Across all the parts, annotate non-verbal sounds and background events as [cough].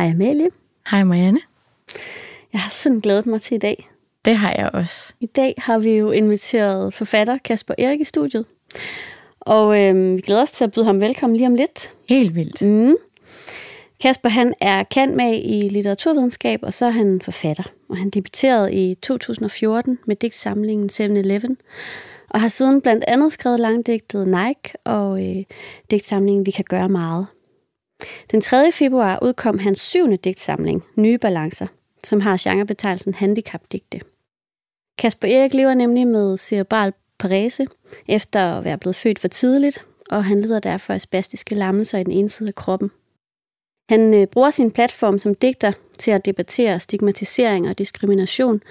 Hej Amalie. Hej Marianne. Jeg har sådan glædet mig til i dag. Det har jeg også. I dag har vi jo inviteret forfatter Kasper Erik i studiet. Og øh, vi glæder os til at byde ham velkommen lige om lidt. Helt vildt. Mm. Kasper han er kendt med i litteraturvidenskab, og så er han forfatter. Og han debuterede i 2014 med digtsamlingen 7-Eleven, og har siden blandt andet skrevet langdigtet Nike og øh, digtsamlingen Vi kan gøre meget. Den 3. februar udkom hans syvende digtsamling, Nye Balancer, som har genrebetegnelsen handicapdigte. Kasper Erik lever nemlig med cerebral parese, efter at være blevet født for tidligt, og han lider derfor af spastiske lammelser i den ene side af kroppen. Han øh, bruger sin platform som digter til at debattere stigmatisering og diskrimination,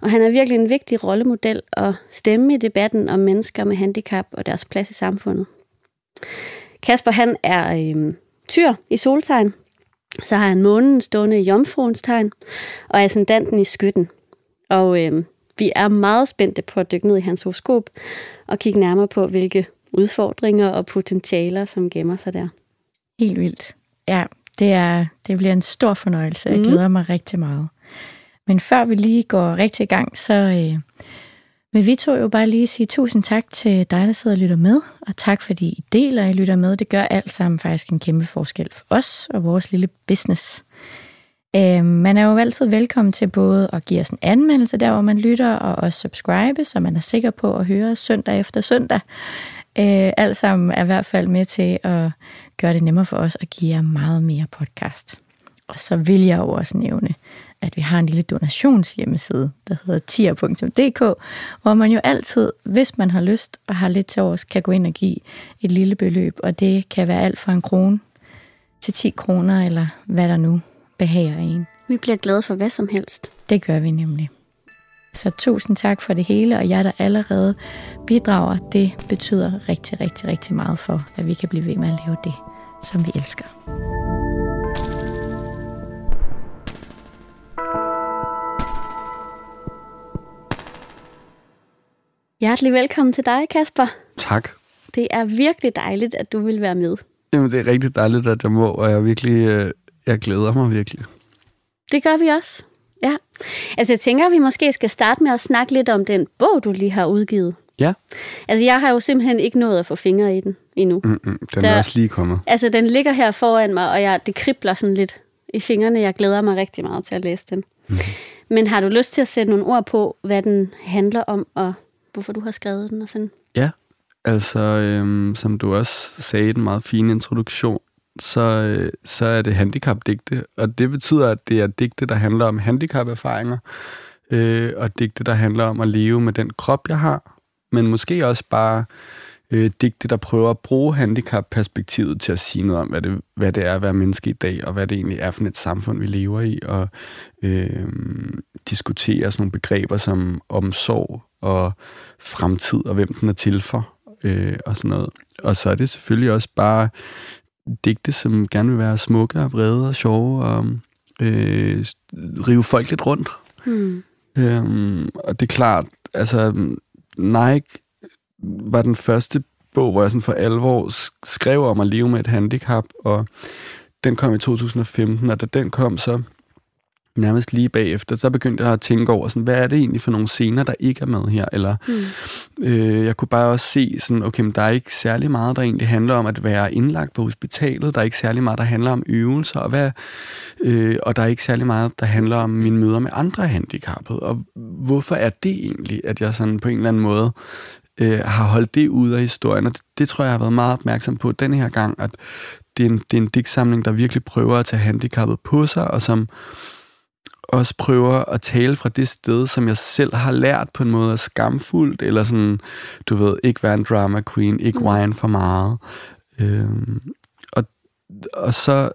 og han er virkelig en vigtig rollemodel og stemme i debatten om mennesker med handicap og deres plads i samfundet. Kasper han er øh, tyr i soltegn, så har han månen stående i jomfruens tegn, og ascendanten i skytten. Og øh, vi er meget spændte på at dykke ned i hans horoskop og kigge nærmere på, hvilke udfordringer og potentialer, som gemmer sig der. Helt vildt. Ja, det, er, det bliver en stor fornøjelse. Jeg glæder mig rigtig meget. Men før vi lige går rigtig i gang, så øh, vil vi to jo bare lige sige tusind tak til dig, der sidder og lytter med, og tak fordi I deler, I lytter med. Det gør alt sammen faktisk en kæmpe forskel for os og vores lille business. Øh, man er jo altid velkommen til både at give os en anmeldelse der, hvor man lytter, og også subscribe, så man er sikker på at høre søndag efter søndag. Øh, alt sammen er i hvert fald med til at gøre det nemmere for os at give jer meget mere podcast. Og så vil jeg jo også nævne, at vi har en lille donationshjemmeside, der hedder tier.dk, hvor man jo altid, hvis man har lyst og har lidt til års, kan gå ind og give et lille beløb, og det kan være alt fra en krone til 10 kroner, eller hvad der nu behager en. Vi bliver glade for hvad som helst. Det gør vi nemlig. Så tusind tak for det hele, og jer, der allerede bidrager, det betyder rigtig, rigtig, rigtig meget for, at vi kan blive ved med at lave det, som vi elsker. Hjertelig velkommen til dig, Kasper. Tak. Det er virkelig dejligt, at du vil være med. Jamen, det er rigtig dejligt, at jeg må, og jeg virkelig, øh, jeg glæder mig virkelig. Det gør vi også. Ja. Altså, jeg tænker, at vi måske skal starte med at snakke lidt om den bog, du lige har udgivet. Ja. Altså, jeg har jo simpelthen ikke nået at få fingre i den endnu. Mm-mm, den er Der- også lige kommet. Altså, den ligger her foran mig, og jeg, det kribler sådan lidt i fingrene. Jeg glæder mig rigtig meget til at læse den. Mm-hmm. Men har du lyst til at sætte nogle ord på, hvad den handler om, og hvorfor du har skrevet den og sådan? Ja, altså, øhm, som du også sagde i den meget fine introduktion, så, øh, så er det handicapdigte, og det betyder, at det er digte, der handler om handicaperfaringer, øh, og digte, der handler om at leve med den krop, jeg har, men måske også bare øh, digte, der prøver at bruge handicapperspektivet til at sige noget om, hvad det, hvad det er at være menneske i dag, og hvad det egentlig er for et samfund, vi lever i, og øh, diskutere sådan nogle begreber som omsorg og fremtid, og hvem den er til for, øh, og sådan noget. Og så er det selvfølgelig også bare digte, som gerne vil være smukke og vrede og sjove, og øh, rive folk lidt rundt. Hmm. Øhm, og det er klart, altså Nike var den første bog, hvor jeg sådan for alvor sk- skrev om at leve med et handicap, og den kom i 2015, og da den kom så nærmest lige bagefter, så begyndte jeg at tænke over, sådan, hvad er det egentlig for nogle scener, der ikke er med her, eller Hmm. Øh, jeg kunne bare også se, sådan, okay, men der er ikke særlig meget, der egentlig handler om at være indlagt på hospitalet. Der er ikke særlig meget, der handler om øvelser, og, hvad, øh, og der er ikke særlig meget, der handler om mine møder med andre handicappede. Og hvorfor er det egentlig, at jeg sådan på en eller anden måde øh, har holdt det ud af historien? Og det, det tror jeg, jeg har været meget opmærksom på den her gang, at det er en, det er en digtsamling, der virkelig prøver at tage handicappet på sig, og som også prøver at tale fra det sted, som jeg selv har lært på en måde er skamfuldt, eller sådan, du ved, ikke være en drama queen, ikke Mm. whine for meget. Øhm, og, og så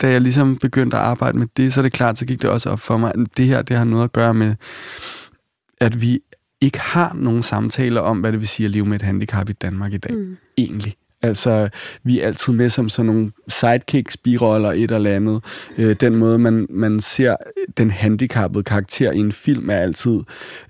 da jeg ligesom begyndte at arbejde med det, så er det klart, så gik det også op for mig, at det her, det har noget at gøre med, at vi ikke har nogen samtaler om, hvad det vil sige at leve med et handicap i Danmark i dag, mm. egentlig. Altså, vi er altid med som sådan nogle sidekicks, biroller, et eller andet. Øh, den måde, man, man ser den handicappede karakter i en film, er altid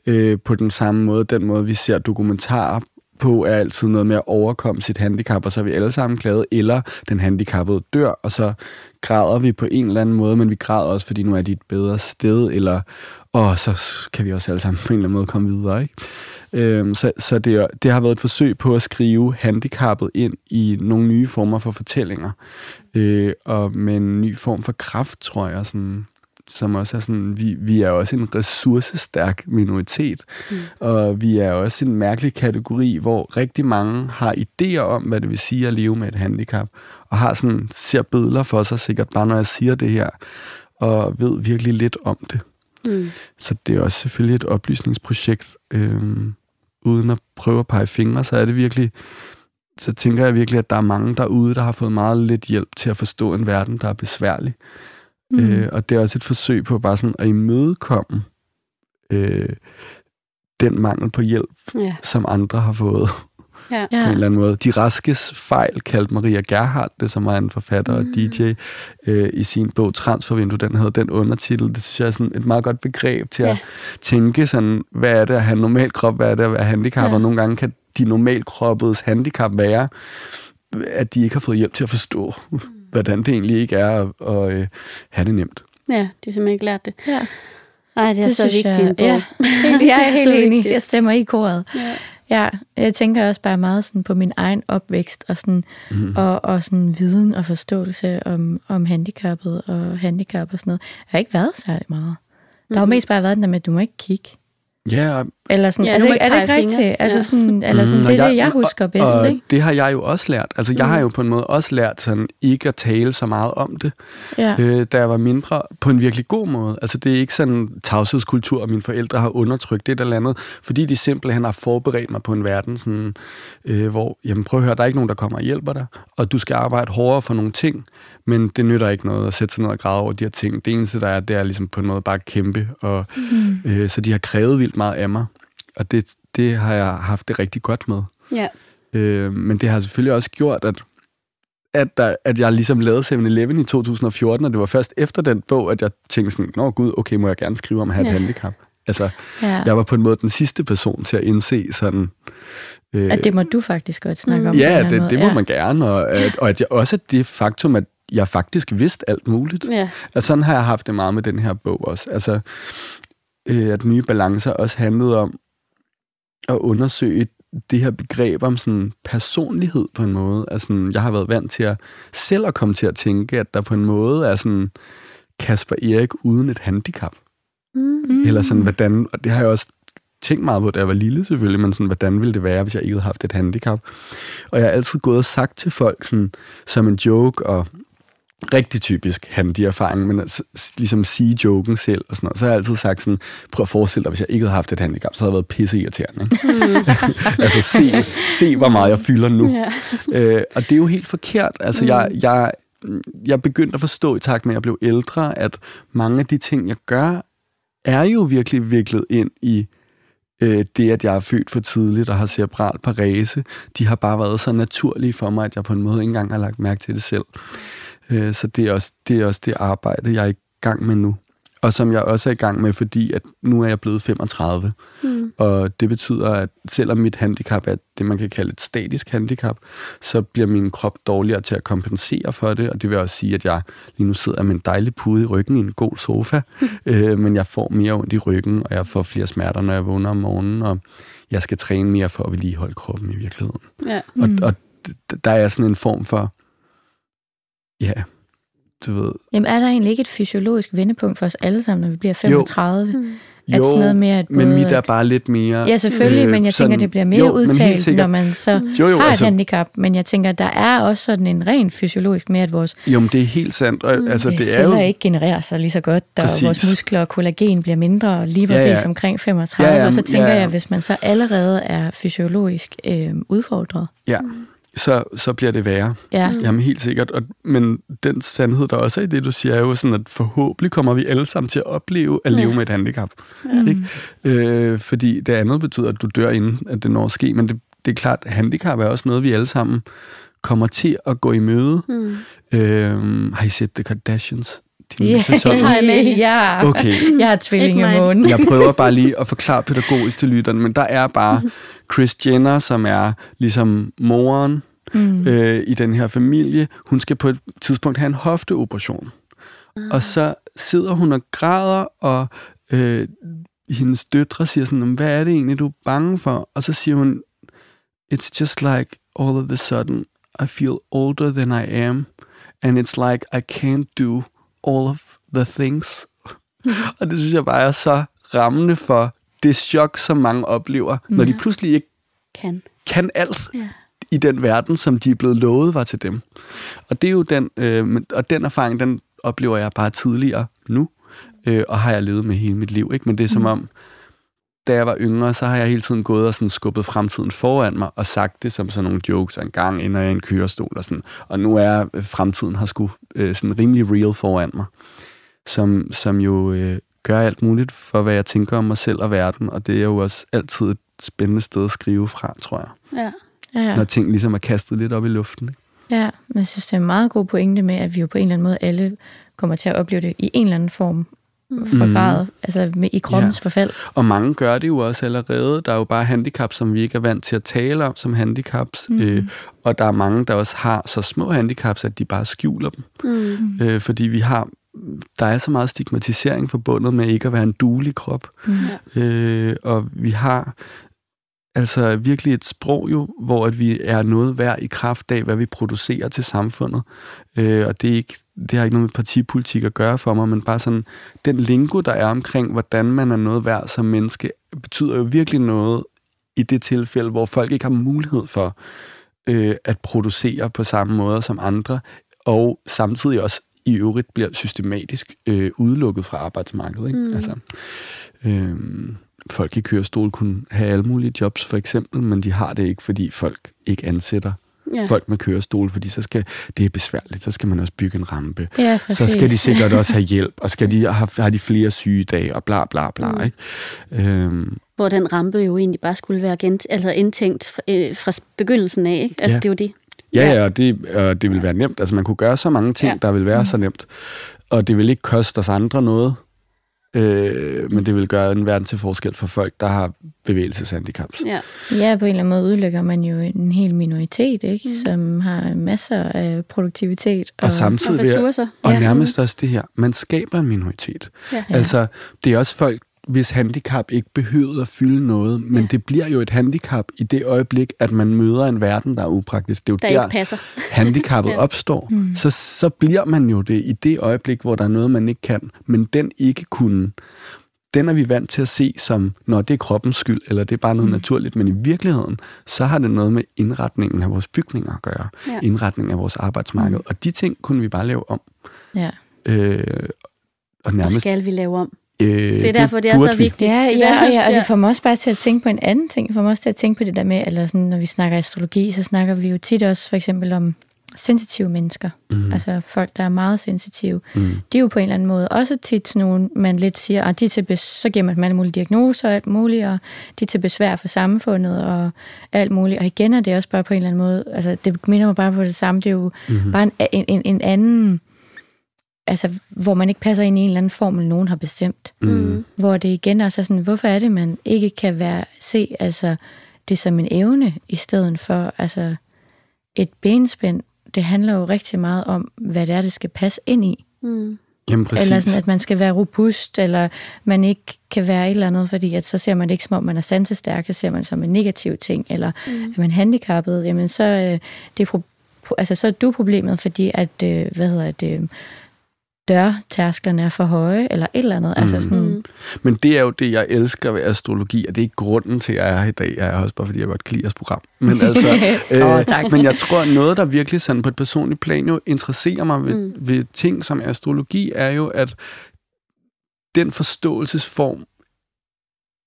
øh, på den samme måde. Den måde, vi ser dokumentarer på, er altid noget med at overkomme sit handicap, og så er vi alle sammen glade, eller den handicappede dør, og så græder vi på en eller anden måde, men vi græder også, fordi nu er de et bedre sted, eller og så kan vi også alle sammen på en eller anden måde komme videre, ikke? Øhm, så så det, det har været et forsøg på at skrive handicappet ind i nogle nye former for fortællinger, øh, og med en ny form for kraft, tror jeg, sådan, som også er sådan, vi, vi er også en ressourcestærk minoritet, mm. og vi er også en mærkelig kategori, hvor rigtig mange har idéer om, hvad det vil sige at leve med et handicap, og har sådan, ser billeder for sig sikkert bare, når jeg siger det her, og ved virkelig lidt om det. Mm. Så det er også selvfølgelig et oplysningsprojekt, øhm, uden at prøve at pege fingre, så er det virkelig, så tænker jeg virkelig, at der er mange derude, der har fået meget lidt hjælp til at forstå en verden, der er besværlig. Mm. Øh, og det er også et forsøg på bare sådan at imødekomme øh, den mangel på hjælp, ja. som andre har fået ja. på en eller anden måde. De raskes fejl kaldte Maria Gerhardt, det som var en forfatter mm. og DJ, øh, i sin bog Transfervindue. Den havde den undertitel. Det synes jeg er sådan et meget godt begreb til ja. at tænke sådan, hvad er det at have en normal krop, hvad er det at være handicappet, ja. og nogle gange kan de normalkroppedes handicap være, at de ikke har fået hjælp til at forstå, mm. [laughs] hvordan det egentlig ikke er at, at, at øh, have det nemt. Ja, de har simpelthen ikke lært det. Ja. Nej, det er det så vigtigt jeg, [laughs] Ja, jeg er helt enig. Jeg stemmer i koret. Ja. Ja, jeg tænker også bare meget sådan på min egen opvækst og sådan, mm. og, og sådan viden og forståelse om, om handicappet og handicap og sådan noget. Jeg har ikke været særlig meget. Der har jo mhm. mest bare været den der med, at du må ikke kigge. Ja. Eller sådan, ja, altså, er det ikke rigtigt? Altså sådan, eller sådan, mm, det er jeg, det, jeg husker bedst, og ikke? det har jeg jo også lært. Altså, jeg mm. har jo på en måde også lært sådan, ikke at tale så meget om det, ja. øh, da jeg var mindre, på en virkelig god måde. Altså, det er ikke sådan tavshedskultur, og mine forældre har undertrykt det eller andet, fordi de simpelthen har forberedt mig på en verden, sådan, øh, hvor, jamen prøv at høre, der er ikke nogen, der kommer og hjælper dig, og du skal arbejde hårdere for nogle ting, men det nytter ikke noget at sætte sig ned og græde over de her ting. Det eneste, der er, det er ligesom på en måde bare kæmpe. Og, mm. øh, så de har krævet vildt meget af mig, og det, det har jeg haft det rigtig godt med. Ja. Øh, men det har selvfølgelig også gjort, at at, der, at jeg ligesom lavede 7-Eleven i 2014, og det var først efter den bog, at jeg tænkte sådan, nå gud, okay, må jeg gerne skrive om at have ja. et handicap. Altså, ja. jeg var på en måde den sidste person til at indse sådan... Øh, at det må du faktisk godt snakke mm. om. Ja, det, det må ja. man gerne, og, at, og at jeg, også at det faktum, at jeg faktisk vidste alt muligt. Ja. Og sådan har jeg haft det meget med den her bog også. Altså, øh, at nye balancer også handlede om at undersøge det her begreb om sådan personlighed på en måde. Altså, jeg har været vant til at selv at komme til at tænke, at der på en måde er sådan Kasper Erik uden et handicap. Mm. Eller sådan, hvordan, og det har jeg også tænkt meget på, da jeg var lille selvfølgelig, men sådan, hvordan ville det være, hvis jeg ikke havde haft et handicap? Og jeg har altid gået og sagt til folk sådan, som en joke, og rigtig typisk have de erfaring, men altså, ligesom sige joken selv og sådan noget. Så har jeg altid sagt sådan, prøv at forestille dig, hvis jeg ikke havde haft et handicap, så havde jeg været pisse irriterende. Ikke? Mm. [laughs] altså se, se, hvor meget jeg fylder nu. Yeah. Øh, og det er jo helt forkert. Altså mm. jeg, jeg, jeg begyndte at forstå i takt med, at jeg blev ældre, at mange af de ting, jeg gør, er jo virkelig viklet ind i øh, det, at jeg er født for tidligt og har cerebral parese. De har bare været så naturlige for mig, at jeg på en måde ikke engang har lagt mærke til det selv. Øh, så det er, også, det er også det arbejde, jeg er i gang med nu. Og som jeg også er i gang med, fordi at nu er jeg blevet 35. Mm. Og det betyder, at selvom mit handicap er det, man kan kalde et statisk handicap, så bliver min krop dårligere til at kompensere for det. Og det vil også sige, at jeg lige nu sidder med en dejlig pude i ryggen i en god sofa, mm. [laughs] øh, men jeg får mere ondt i ryggen, og jeg får flere smerter, når jeg vågner om morgenen, og jeg skal træne mere for at vedligeholde kroppen i virkeligheden. Ja. Mm. Og, og der er sådan en form for Ja, du ved. Jamen er der egentlig ikke et fysiologisk vendepunkt for os alle sammen, når vi bliver 35? Jo. Mm. At jo, sådan noget med, at både... men mit er bare lidt mere... Ja, selvfølgelig, øh, men jeg sådan, tænker, det bliver mere jo, udtalt, når man så jo, jo, har altså, et handicap. Men jeg tænker, der er også sådan en rent fysiologisk med, at vores... Jo, men det er helt sandt. Og, mm. altså, det er jo... ikke genererer sig lige så godt, og præcis. vores muskler og kollagen bliver mindre lige præcis ja, ja. omkring 35. Ja, ja, og så tænker ja, ja. jeg, hvis man så allerede er fysiologisk øh, udfordret, ja så, så bliver det værre. Ja. Jamen helt sikkert. Og, men den sandhed, der også er i det, du siger, er jo sådan, at forhåbentlig kommer vi alle sammen til at opleve at leve Ja. med et handicap. Mm. Ikke? Øh, fordi det andet betyder, at du dør inden, at det når at ske. Men det, det er klart, at handicap er også noget, vi alle sammen kommer til at gå i møde. Mm. Øh, har I set The Kardashians? De nye Ja, sæsoner? har jeg med. [laughs] ja. Okay, Jeg har tvilling mig. månen. jeg prøver bare lige at forklare pædagogisk til lytterne, men der er bare Chris Jenner, som er ligesom moren Mm. øh, i den her familie. Hun skal på et tidspunkt have en hofteoperation. Og så sidder hun og græder, og øh, hendes døtre siger sådan, hvad er det egentlig, du er bange for? Og så siger hun, it's just like all of a sudden, I feel older than I am, and it's like I can't do all of the things. og det synes jeg bare er så rammende for det chok, som mange oplever, når de pludselig ikke Kan. kan alt Ja. i den verden, som de er blevet lovet var til dem. Og det er jo den, øh, og den erfaring, den oplever jeg bare tidligere nu, øh, og har jeg levet med hele mit liv. Ikke? Men det er som om, da jeg var yngre, så har jeg hele tiden gået og sådan skubbet fremtiden foran mig, og sagt det som sådan nogle jokes, og en gang ender jeg i en kørestol, og, sådan, og nu er øh, fremtiden har sgu øh, sådan rimelig real foran mig, som, som jo øh, gør alt muligt for, hvad jeg tænker om mig selv og verden, og det er jo også altid et spændende sted at skrive fra, tror jeg Ja. Ja. når ting ligesom er kastet lidt op i luften. Ikke? Ja, men jeg synes, det er en meget god pointe med, at vi jo på en eller anden måde alle kommer til at opleve det i en eller anden form for Mhm. grad, altså med, i kroppens Ja. forfald. Og mange gør det jo også allerede. Der er jo bare handicap, som vi ikke er vant til at tale om som handicaps. Mm. Øh, og der er mange, der også har så små handicaps, at de bare skjuler dem. Mm. Øh, fordi vi har, der er så meget stigmatisering forbundet med ikke at være en duelig krop. Mm. Øh, og vi har altså virkelig et sprog jo, hvor at vi er noget værd i kraft af, hvad vi producerer til samfundet. Øh, og det, er ikke, det har ikke noget med partipolitik at gøre for mig, men bare sådan, den lingo, der er omkring, hvordan man er noget værd som menneske, betyder jo virkelig noget i det tilfælde, hvor folk ikke har mulighed for øh, at producere på samme måde som andre, og samtidig også i øvrigt bliver systematisk øh, udelukket fra arbejdsmarkedet. Ikke? Mm. Altså, øh, folk i kørestol kunne have alle mulige jobs, for eksempel, men de har det ikke, fordi folk ikke ansætter Ja. folk med kørestol, fordi så skal, det er besværligt, så skal man også bygge en rampe. Ja, Så skal de sikkert også have hjælp, og skal de have, har de flere sygedage, og bla bla bla. Mm. Mm. Ikke? Øhm, Hvor den rampe jo egentlig bare skulle være gent, altså indtænkt fra, øh, fra begyndelsen af. Ikke? Altså, Ja. det er jo det. Ja, Ja. og det, og det vil være nemt. Altså, man kunne gøre så mange ting, Ja. der vil være så nemt. Og det vil ikke koste os andre noget, øh, men det vil gøre en verden til forskel for folk, der har bevægelseshandicaps. Ja. Ja, på en eller anden måde udelukker man jo en hel minoritet, ikke? som har masser af produktivitet. Og samtidig Og vil jeg, ressourcer. og Ja. nærmest også det her, man skaber en minoritet. Ja. Altså, det er også folk, hvis handicap ikke behøver at fylde noget, men Ja. det bliver jo et handicap i det øjeblik, at man møder en verden, der er upraktisk. Det er jo Der der, passer. [laughs] handicappet Ja. opstår. Mm. Så, så bliver man jo det i det øjeblik, hvor der er noget, man ikke kan, men den ikke kunne. Den er vi vant til at se som, når det er kroppens skyld, eller det er bare noget Mm. naturligt, men i virkeligheden, så har det noget med indretningen af vores bygninger at gøre. Ja. Indretningen af vores arbejdsmarked. Mm. Og de ting kunne vi bare lave om. Ja. Øh, og Og nærmest... skal vi lave om? Øh, Det er derfor, det er burde så vi. vigtigt. Ja, Det er ja, derfor- ja, og ja. det får mig også bare til at tænke på en anden ting. Det får mig også til at tænke på det der med, eller sådan, når vi snakker astrologi, så snakker vi jo tit også for eksempel om sensitive mennesker. Mm. Mm. Altså folk, der er meget sensitive. Mm. De er jo på en eller anden måde også tit sådan nogle, man lidt siger, at de er til bes- så giver man dem alle mulige diagnoser og alt muligt, og de er til besvær for samfundet og alt muligt. Og igen er det også bare på en eller anden måde, altså det minder mig bare på det samme, det er jo Mm. bare en, en, en, en anden, altså hvor man ikke passer ind i en eller anden formel, nogen har bestemt Mm. hvor det igen også er sådan, hvorfor er det, man ikke kan være, se altså, det som en evne, i stedet for altså, et benspænd. Det handler jo rigtig meget om, hvad det er, det skal passe ind i. Mm. Jamen præcis. Eller sådan, at man skal være robust, eller man ikke kan være et eller andet, fordi at så ser man det ikke som om, man er sansestærk, så ser man det som en negativ ting, eller Mm. er man handicappet, jamen så, øh, det er pro- pro- altså, så er du problemet, fordi at, øh, hvad hedder det, dørtærskerne er for høje, eller et eller andet. Altså Mm. sådan, Mm. Men det er jo det, jeg elsker ved astrologi, og det er ikke grunden til, at jeg er her i dag. Jeg er også bare, fordi jeg godt kan lide jeres program. Men, [laughs] altså, Åh, tak. men jeg tror, at noget, der virkelig sådan på et personligt plan jo interesserer mig ved, Mm. mm. ved ting som astrologi, er jo, at den forståelsesform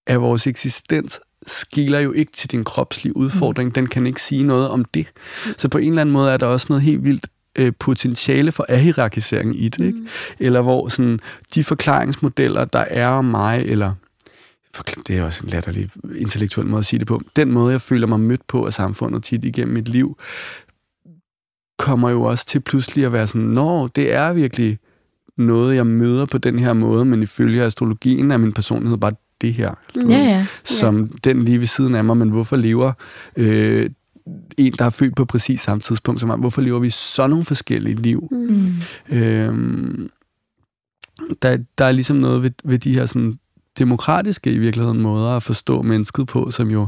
af vores eksistens skiler jo ikke til din kropslige udfordring. Mm. Den kan ikke sige noget om det. Så på en eller anden måde er der også noget helt vildt øh, potentiale for ahierarkisering i det. Mm. Ikke? Eller hvor sådan, de forklaringsmodeller, der er om mig, eller det er også en latterlig intellektuel måde at sige det på. Den måde, jeg føler mig mødt på af samfundet tit igennem mit liv, kommer jo også til pludselig at være sådan, nå, det er virkelig noget, jeg møder på den her måde, men ifølge astrologien er min personlighed bare det her. Mm. Ja, ja. Som ja. den lige ved siden af mig, men hvorfor lever øh, en, der er født på præcis samme tidspunkt som mig, hvorfor lever vi så nogle forskellige liv? Mm. Øhm, der, der er ligesom noget ved, ved de her sådan demokratiske i virkeligheden måder at forstå mennesket på, som jo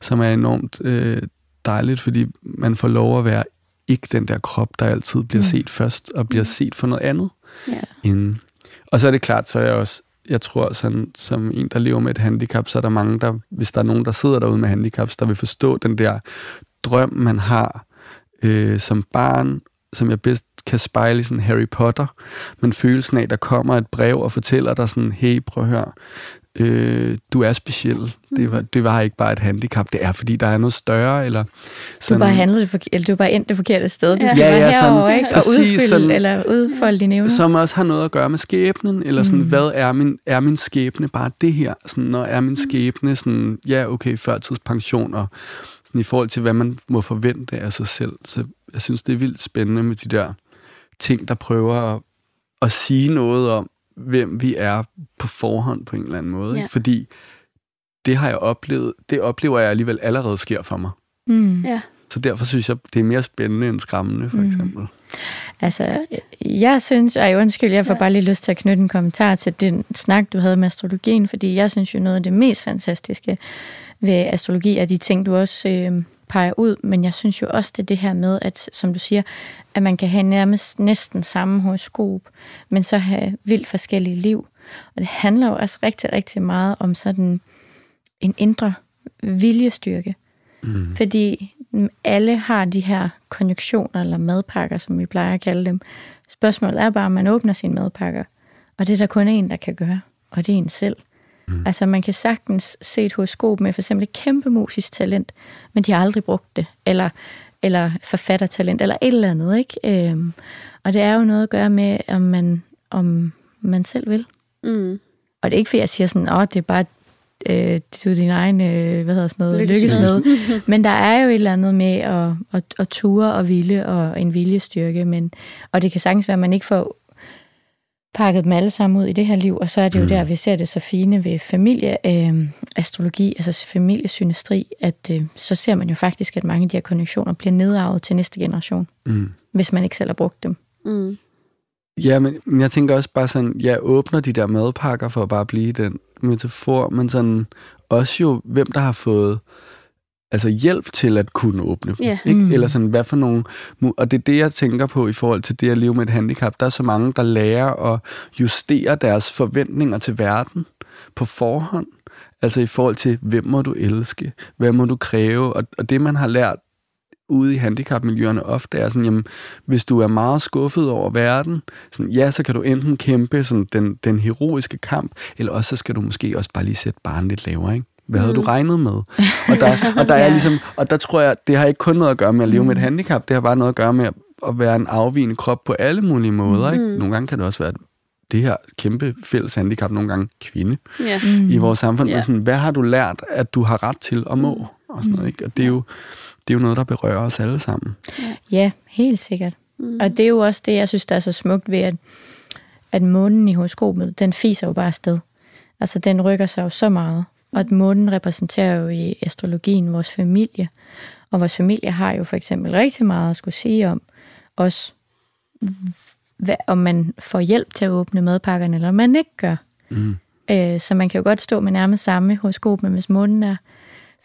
som er enormt øh, dejligt, fordi man får lov at være ikke den der krop, der altid bliver mm. set først, og bliver mm. set for noget andet. Yeah. Inden. Og så er det klart, så er jeg også, jeg tror, sådan, som en, der lever med et handicap, så er der mange, der, hvis der er nogen, der sidder derude med handicaps, der vil forstå den der drøm, man har øh, som barn, som jeg bedst kan spejle i sådan Harry Potter, men følelsen af, at der kommer et brev og fortæller dig sådan, hey, prøv at høre, øh, du er speciel. Det var, det var ikke bare et handicap, det er, fordi der er noget større. Eller sådan, du bare handlede det forkerte, eller du bare endt det forkerte sted. Du skal ja, ja, være herovre, ikke? Og udfylde, sådan, eller udfolde dine evner. Som også har noget at gøre med skæbnen, eller sådan, mm. hvad er min, er min skæbne bare det her? Sådan, når er min skæbne sådan, ja, okay, førtidspension, og sådan, i forhold til, hvad man må forvente af sig selv. Så jeg synes, det er vildt spændende med de der ting, der prøver at, at sige noget om, hvem vi er på forhånd på en eller anden måde. Ja. Ikke? Fordi det har jeg oplevet, det oplever jeg alligevel allerede sker for mig. Mm. Ja. Så derfor synes jeg, det er mere spændende end skræmmende, for mm. eksempel. Altså, jeg synes, og undskyld, jeg får ja. bare lige lyst til at knytte en kommentar til den snak, du havde med astrologien, fordi jeg synes jo noget af det mest fantastiske ved astrologi er de ting, du også øh, peger ud, men jeg synes jo også, det er det her med, at som du siger, at man kan have nærmest næsten samme horoskop, men så have vildt forskellige liv. Og det handler jo også rigtig, rigtig meget om sådan en indre viljestyrke. Mm. Fordi alle har de her konjunktioner eller madpakker, som vi plejer at kalde dem. Spørgsmålet er bare, om man åbner sine madpakker. Og det er der kun en, der kan gøre, og det er en selv. Mm. Altså man kan sagtens se et horoskop med for eksempel et kæmpe musisk talent, men de har aldrig brugt det, eller, eller forfattertalent, eller et eller andet. Ikke? Øhm, og det er jo noget at gøre med, om man, om man selv vil. Mm. Og det er ikke, fordi jeg siger sådan, åh, det er bare øh, du din egen, øh, hvad hedder sådan noget, lykkes, lykkes med. [laughs] Men der er jo et eller andet med at, at, at ture og ville og en viljestyrke. Men, og det kan sagtens være, at man ikke får pakket dem alle sammen ud i det her liv, og så er det jo mm. der, vi ser det så fine ved familieastrologi, øh, altså familiesynestri, at øh, så ser man jo faktisk, at mange af de her konnektioner bliver nedarvet til næste generation, mm. hvis man ikke selv har brugt dem. Mm. Ja, men, men jeg tænker også bare sådan, jeg åbner de der madpakker for at bare blive den metafor, men sådan også jo, hvem der har fået altså hjælp til at kunne åbne. Yeah. Ikke? Mm. Eller sådan, hvad for nogle... Og det er det, jeg tænker på i forhold til det at leve med et handicap. Der er så mange, der lærer at justere deres forventninger til verden på forhånd. Altså i forhold til, hvem må du elske? Hvad må du kræve? Og, og det, man har lært ude i handicapmiljøerne ofte er sådan, jamen, hvis du er meget skuffet over verden, sådan, ja, så kan du enten kæmpe sådan, den, den heroiske kamp, eller også så skal du måske også bare lige sætte barnet lidt lavere, ikke? Hvad havde mm. du regnet med? Og der, og der [laughs] er ligesom, og der tror jeg, det har ikke kun noget at gøre med at leve mm. med et mm. handicap, det har bare noget at gøre med at være en afvigende krop på alle mulige måder. Ikke? Mm. Nogle gange kan det også være det her kæmpe fælles handicap, nogle gange kvinde yeah. mm. i vores samfund. Yeah. Men sådan, hvad har du lært, at du har ret til at må? Og, sådan noget, ikke? og det, er jo, det er jo noget, der berører os alle sammen. Ja, helt sikkert. Mm. Og det er jo også det, jeg synes, der er så smukt ved, at, at månen i horoskopet, den fiser jo bare afsted. Altså, den rykker sig jo så meget. Og at månen repræsenterer jo i astrologien vores familie. Og vores familie har jo for eksempel rigtig meget at skulle sige om os, hvad, om man får hjælp til at åbne madpakkerne, eller om man ikke gør. Mm. Øh, så man kan jo godt stå med nærmest samme horoskop, men hvis månen er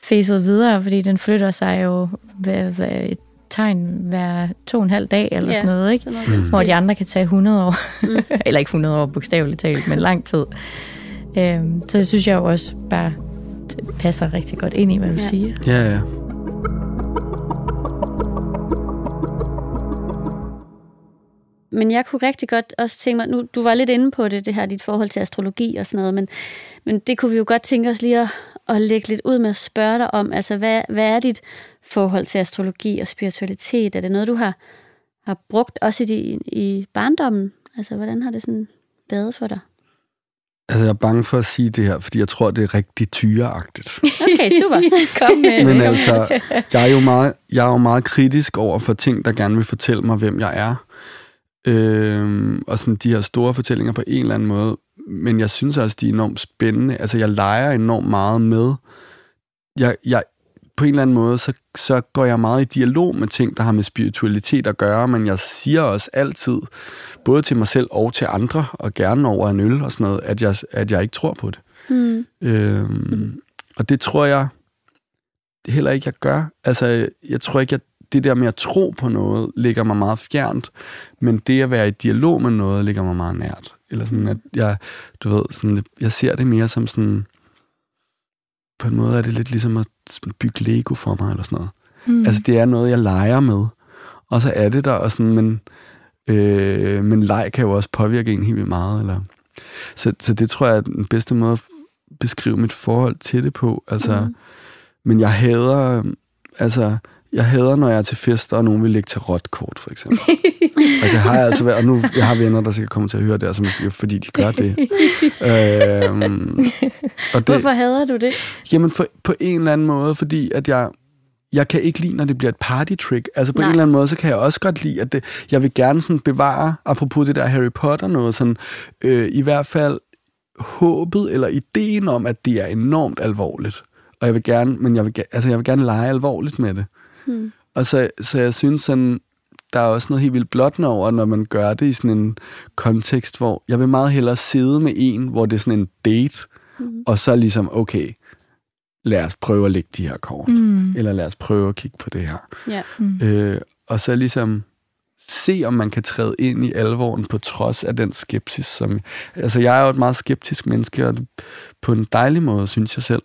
fæset videre, fordi den flytter sig jo ved, ved et tegn hver to og en halv dag, eller ja, sådan noget, ikke? Sådan noget. Mm. Hvor de andre kan tage 100 år. Mm. [laughs] eller ikke 100 år bogstaveligt talt, men lang tid. Øhm, så det synes jeg jo også bare det passer rigtig godt ind i, hvad du ja. siger. Ja, ja. Men jeg kunne rigtig godt også tænke mig, nu du var lidt inde på det, det her dit forhold til astrologi og sådan noget, men, men det kunne vi jo godt tænke os lige at, at lægge lidt ud med at spørge dig om, altså hvad, hvad er dit forhold til astrologi og spiritualitet? Er det noget, du har, har brugt også i, i barndommen? Altså, hvordan har det sådan været for dig? Altså, jeg er bange for at sige det her, fordi jeg tror, det er rigtig tyreagtigt. [laughs] Okay, super. Kom med Men det. altså, jeg er, jo meget, jeg er jo meget kritisk over for ting, der gerne vil fortælle mig, hvem jeg er. Øhm, og sådan de her store fortællinger på en eller anden måde. Men jeg synes også, de er enormt spændende. Altså, jeg leger enormt meget med. Jeg, jeg, på en eller anden måde, så, så går jeg meget i dialog med ting, der har med spiritualitet at gøre, men jeg siger også altid, både til mig selv og til andre, og gerne over en øl og sådan noget, at jeg, at jeg ikke tror på det. Mm. Øhm, og det tror jeg det er heller ikke, jeg gør. Altså, jeg tror ikke, at det der med at tro på noget, ligger mig meget fjernt, men det at være i dialog med noget, ligger mig meget nært. Eller sådan, at jeg, du ved, sådan, jeg ser det mere som sådan, på en måde er det lidt ligesom at bygge Lego for mig, eller sådan noget. Mm. Altså, det er noget, jeg leger med. Og så er det der, og sådan, men, øh, men leg kan jo også påvirke en helt vildt meget. Eller, så, så det tror jeg er den bedste måde at beskrive mit forhold til det på. Altså, mm. Men jeg hader, altså, jeg hader, når jeg er til fester, og nogen vil lægge til råt kort, for eksempel. [laughs] og det har jeg altså været, og nu jeg har venner, der sikkert kommer til at høre det, som, fordi de gør det. øhm, og det Hvorfor hader du det? Jamen for, på en eller anden måde, fordi at jeg, jeg kan ikke lide, når det bliver et party trick. Altså på Nej. En eller anden måde, så kan jeg også godt lide, at det, jeg vil gerne sådan bevare, apropos det der Harry Potter noget, sådan, øh, i hvert fald håbet eller ideen om, at det er enormt alvorligt. Og jeg vil gerne, men jeg vil, altså jeg vil gerne lege alvorligt med det. Hmm. Og så, så jeg synes sådan, der er også noget helt vildt blottende over, når man gør det i sådan en kontekst, hvor jeg vil meget hellere sidde med en, hvor det er sådan en date, Mm. og så ligesom, okay, lad os prøve at lægge de her kort. Mm. Eller lad os prøve at kigge på det her. Ja. Mm. Øh, og så ligesom se, om man kan træde ind i alvoren på trods af den skepsis, som... Altså, jeg er jo et meget skeptisk menneske, og det- på en dejlig måde, synes jeg selv.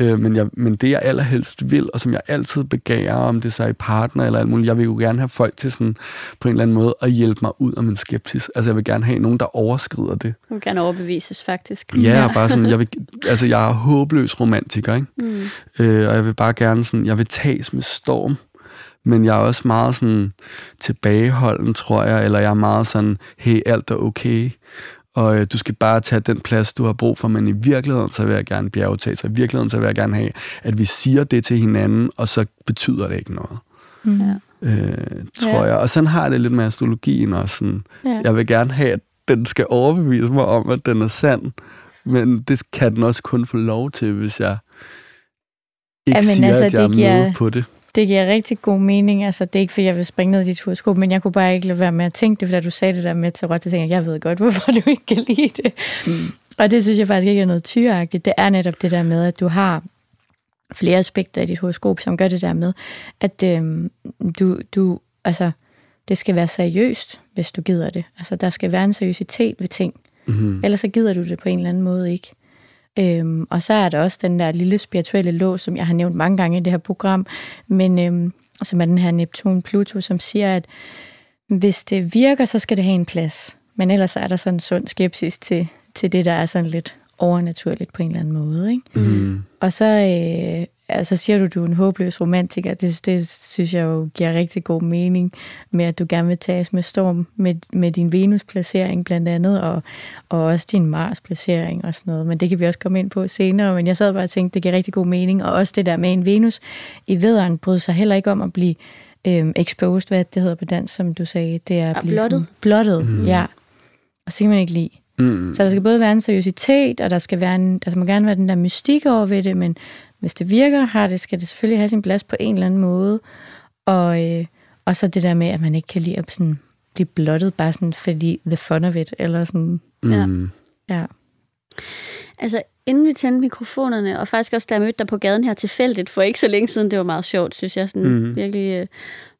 Øh, men, jeg, men det, jeg allerhelst vil, og som jeg altid begærer, om det så er i partner eller alt muligt, jeg vil jo gerne have folk til sådan, på en eller anden måde at hjælpe mig ud af min skepsis. Altså, jeg vil gerne have nogen, der overskrider det. Du vil gerne overbevises, faktisk. Ja, og bare sådan, jeg vil, altså, jeg er håbløs romantiker, ikke? Mm. Øh, og jeg vil bare gerne sådan, jeg vil tages med storm, men jeg er også meget sådan tilbageholden, tror jeg, eller jeg er meget sådan, hey, alt er okay, og øh, du skal bare tage den plads, du har brug for, men i virkeligheden, så vil jeg gerne bjergetage, så i virkeligheden, så vil jeg gerne have, at vi siger det til hinanden, og så betyder det ikke noget, Mm. Ja. øh, tror Ja. jeg. Og sådan har jeg det lidt med astrologien også. Sådan. Ja. Jeg vil gerne have, at den skal overbevise mig om, at den er sand, men det kan den også kun få lov til, hvis jeg ikke Jamen, siger, altså, at jeg er det giver- med på det. Det giver rigtig god mening. Altså, det er ikke, fordi jeg vil springe ned i dit horoskop, men jeg kunne bare ikke lade være med at tænke det, fordi du sagde det der med tarot, så tænkte jeg, jeg ved godt, [laughs] hvorfor du ikke kan lide det. Mm. Og det synes jeg faktisk ikke er noget tyreagtigt. Det er netop det der med, at du har flere aspekter i dit horoskop, som gør det der med, at øhm, du, du, altså, det skal være seriøst, hvis du gider det. Altså, der skal være en seriøsitet ved ting. Mm-hmm. Ellers så gider du det på en eller anden måde ikke. Øhm, og så er der også den der lille spirituelle lås, som jeg har nævnt mange gange i det her program, men øhm, som er den her Neptun-Pluto, som siger, at hvis det virker, så skal det have en plads. Men ellers er der sådan en sund skepsis til, til det, der er sådan lidt overnaturligt på en eller anden måde. Ikke? Mm. Og så, øh, altså siger du, du er en håbløs romantiker. Det, det synes jeg jo giver rigtig god mening med, at du gerne vil tages med storm med, med din Venus-placering blandt andet, og, og også din Mars-placering og sådan noget. Men det kan vi også komme ind på senere. Men jeg sad bare og tænkte, det giver rigtig god mening. Og også det der med en Venus i vederen bryder sig heller ikke om at blive øhm, exposed, hvad det hedder på dansk, som du sagde. Det er at Ja, blive blottet. Sådan, blottet, mm. ja. Og så kan man ikke lide. Mm. Så der skal både være en seriøsitet, og der skal være en, der må gerne være den der mystik over ved det, men hvis det virker, har det, skal det selvfølgelig have sin plads på en eller anden måde. Og, øh, og så det der med, at man ikke kan lide at sådan, blive blottet, bare sådan fordi the fun of it, eller sådan, Ja. Mm. ja. Altså, inden vi tændte mikrofonerne, og faktisk også da jeg mødte dig på gaden her tilfældigt, for ikke så længe siden, det var meget sjovt, synes jeg, sådan mm. virkelig uh,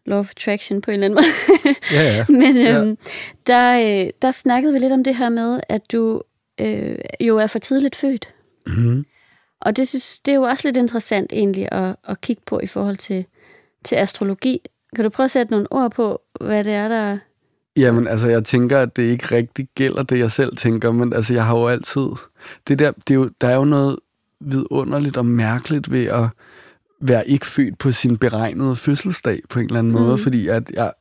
law of attraction på en eller anden måde. [laughs] Ja, ja. Men Ja. øhm, der, øh, der snakkede vi lidt om det her med, at du øh, jo er for tidligt født. Mm. Og det, synes, det er jo også lidt interessant egentlig at, at kigge på i forhold til, til astrologi. Kan du prøve at sætte nogle ord på, hvad det er, der... Jamen, altså, jeg tænker, at det ikke rigtig gælder det, jeg selv tænker, men altså, jeg har jo altid... Det der, det er jo, der er jo noget vidunderligt og mærkeligt ved at være ikke født på sin beregnede fødselsdag på en eller anden måde, Mm. fordi at jeg,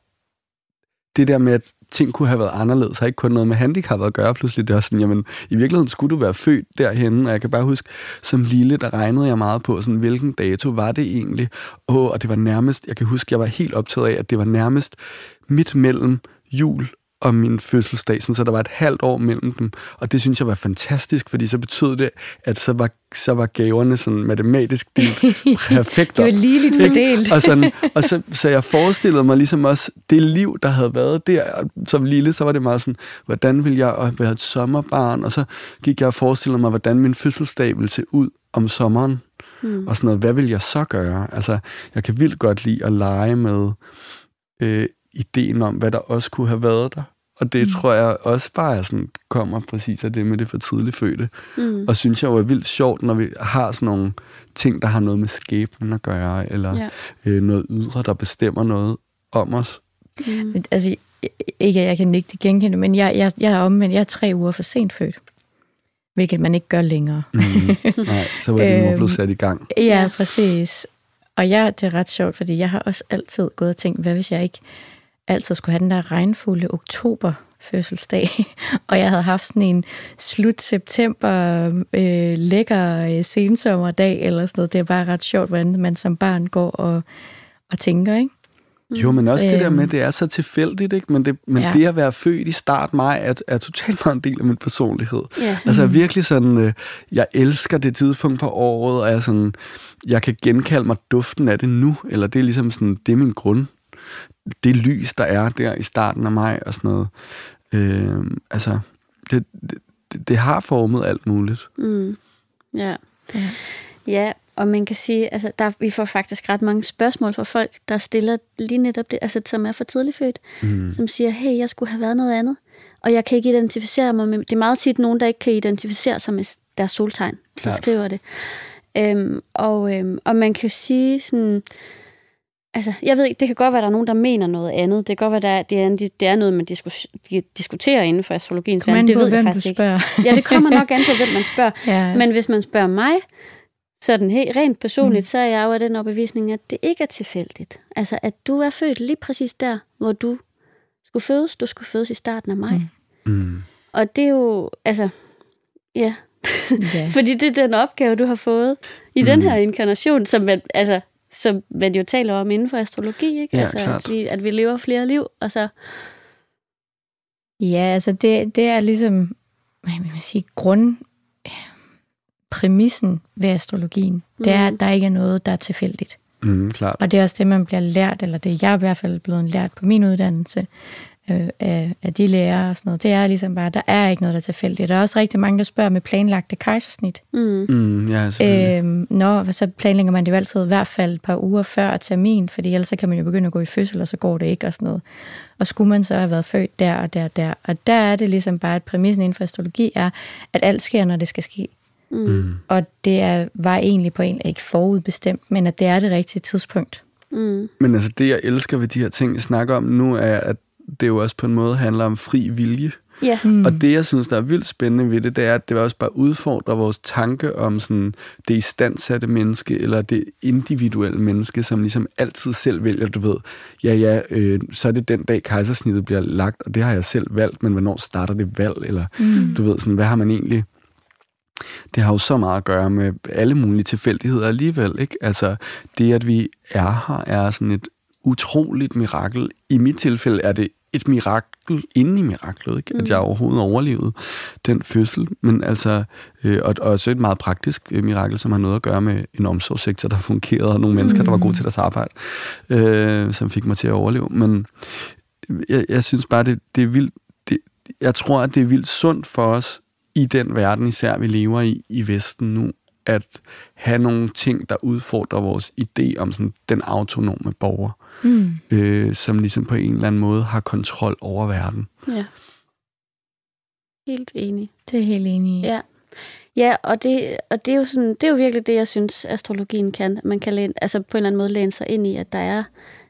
det der med, at ting kunne have været anderledes, har ikke kun noget med handicap at gøre. Pludselig det er sådan, jamen, i virkeligheden skulle du være født derhen, og jeg kan bare huske, som lille, der regnede jeg meget på, sådan, hvilken dato var det egentlig? Åh, og det var nærmest, jeg kan huske, jeg var helt optaget af, at det var nærmest midt mellem jul og min fødselsdag, sådan, så der var et halvt år mellem dem. Og det synes jeg var fantastisk, fordi så betød det, at så var, så var gaverne sådan matematisk delt [laughs] perfekt Det var op. ligeligt fordelt. og sådan, og så, så jeg forestillede mig ligesom også det liv, der havde været der. Som lille, så var det meget sådan, hvordan ville jeg være et sommerbarn? Og så gik jeg og forestillede mig, hvordan min fødselsdag ville se ud om sommeren. Mm. Og sådan noget, hvad vil jeg så gøre? Altså, jeg kan vildt godt lide at lege med øh, ideen om, hvad der også kunne have været der. Og det mm. tror jeg også bare sådan, kommer præcis af det med det for tidligt fødte. Mm. Og synes jeg jo er vildt sjovt, når vi har sådan nogle ting, der har noget med skæbnen at gøre, eller Ja. øh, noget ydre, der bestemmer noget om os. Mm. Altså, ikke at jeg kan ikke det genkende, men jeg, jeg, jeg er omvendt. Jeg er tre uger for sent født. Hvilket man ikke gør længere. Mm. Nej, så var din mor blevet sat i gang. [laughs] Ja, præcis. Og jeg, det er ret sjovt, fordi jeg har også altid gået og tænkt, hvad hvis jeg ikke altid skulle have den der regnfulde oktober fødselsdag, [laughs] og jeg havde haft sådan en slut september øh, lækker øh, sensommerdag eller sådan noget. Det er bare ret sjovt, hvordan man som barn går og, og tænker, ikke? Jo, men også det der Øhm. med, det er så tilfældigt, ikke? Men, det, men ja. Det at være født i start maj er, er totalt meget en del af min personlighed. Ja. Altså virkelig sådan, øh, jeg elsker det tidspunkt på året, og jeg, er sådan, jeg kan genkalde mig duften af det nu, eller det er ligesom sådan, det er min grund. Det lys, der er der i starten af maj og sådan noget. Øh, altså, det, det, det har formet alt muligt. Mm. Ja. Ja. Ja, og man kan sige, altså der, vi får faktisk ret mange spørgsmål fra folk, der stiller lige netop det, altså som er for tidligt født, Mm. som siger, hey, jeg skulle have været noget andet, og jeg kan ikke identificere mig med, det er meget tit nogen, der ikke kan identificere sig med deres soltegn, der Klart. skriver det. Øhm, og, øhm, og man kan sige sådan, altså jeg ved ikke, det kan godt være, der er nogen, der mener noget andet, det kan godt være, der er, det, er, det er noget, man diskus, diskuterer inden for astrologiens verden, det på, ved jeg faktisk ikke. spørger. Ja, det kommer nok an på, hvem man spørger. [laughs] Ja. Men hvis man spørger mig, sådan helt rent personligt, mm. så er jeg jo af den overbevisning, at det ikke er tilfældigt. Altså, at du er født lige præcis der, hvor du skulle fødes. Du skulle fødes i starten af maj. Mm. Mm. Og det er jo, altså, ja. ja. [laughs] Fordi det er den opgave, du har fået i mm. den her inkarnation, som man, altså, som man jo taler om inden for astrologi, ikke? Ja, altså, klart. at vi, at vi lever flere liv, og så... Ja, altså det, det er ligesom, hvad vil man sige, grund præmissen ved astrologien. Det er, at der ikke er noget, der er tilfældigt. Mm, klart. Og det er også det, man bliver lært, eller det er jeg i hvert fald blevet lært på min uddannelse øh, af, af de lærere og sådan noget. Det er ligesom bare, der er ikke noget, der er tilfældigt. Der er også rigtig mange, der spørger med planlagte kejsersnit. Mm. Mm, ja. Øhm, nå, så planlægger man det jo altid i hvert fald et par uger før termin, fordi ellers så kan man jo begynde at gå i fødsel, og så går det ikke og sådan noget. Og skulle man så have været født der og der og der. Og der er det ligesom bare, at præmissen inden for astrologi er, at alt sker, når det skal ske. Mm. Og det er, var egentlig på en ikke forudbestemt, men at det er det rigtige tidspunkt. Mm. Men altså det, jeg elsker ved de her ting, jeg snakker om nu, er, at det jo også på en måde handler om fri vilje. Ja. Mm. Og det, jeg synes, der er vildt spændende ved det, det er, at det også bare udfordre vores tanke om sådan, det istandsatte menneske, eller det individuelle menneske, som ligesom altid selv vælger, du ved, ja, ja, øh, så er det den dag, kejsersnittet bliver lagt, og det har jeg selv valgt, men hvornår starter det valg, eller mm. du ved, sådan, hvad har man egentlig... Det har jo så meget at gøre med alle mulige tilfældigheder alligevel, ikke? Altså, det, at vi er her, er sådan et utroligt mirakel. I mit tilfælde er det et mirakel inde i miraklet, ikke? at jeg overhovedet overlevede den fødsel. Men altså, øh, og, og også et meget praktisk øh, mirakel, som har noget at gøre med en omsorgssektor, der fungerede, og nogle mennesker, der var gode til deres arbejde, øh, som fik mig til at overleve. Men jeg, jeg synes bare, det, det er vildt. Det, jeg tror, at det er vildt sundt for os i den verden, især vi lever i i Vesten nu, at have nogle ting, der udfordrer vores idé om sådan den autonome borger, Mm. øh, som ligesom på en eller anden måde har kontrol over verden. ja. Helt enig. Det er helt enig. Ja. Ja, og det, og det er jo sådan, det er jo virkelig det, jeg synes, astrologien kan. Man kan læne, altså på en eller anden måde læne sig ind i, at der er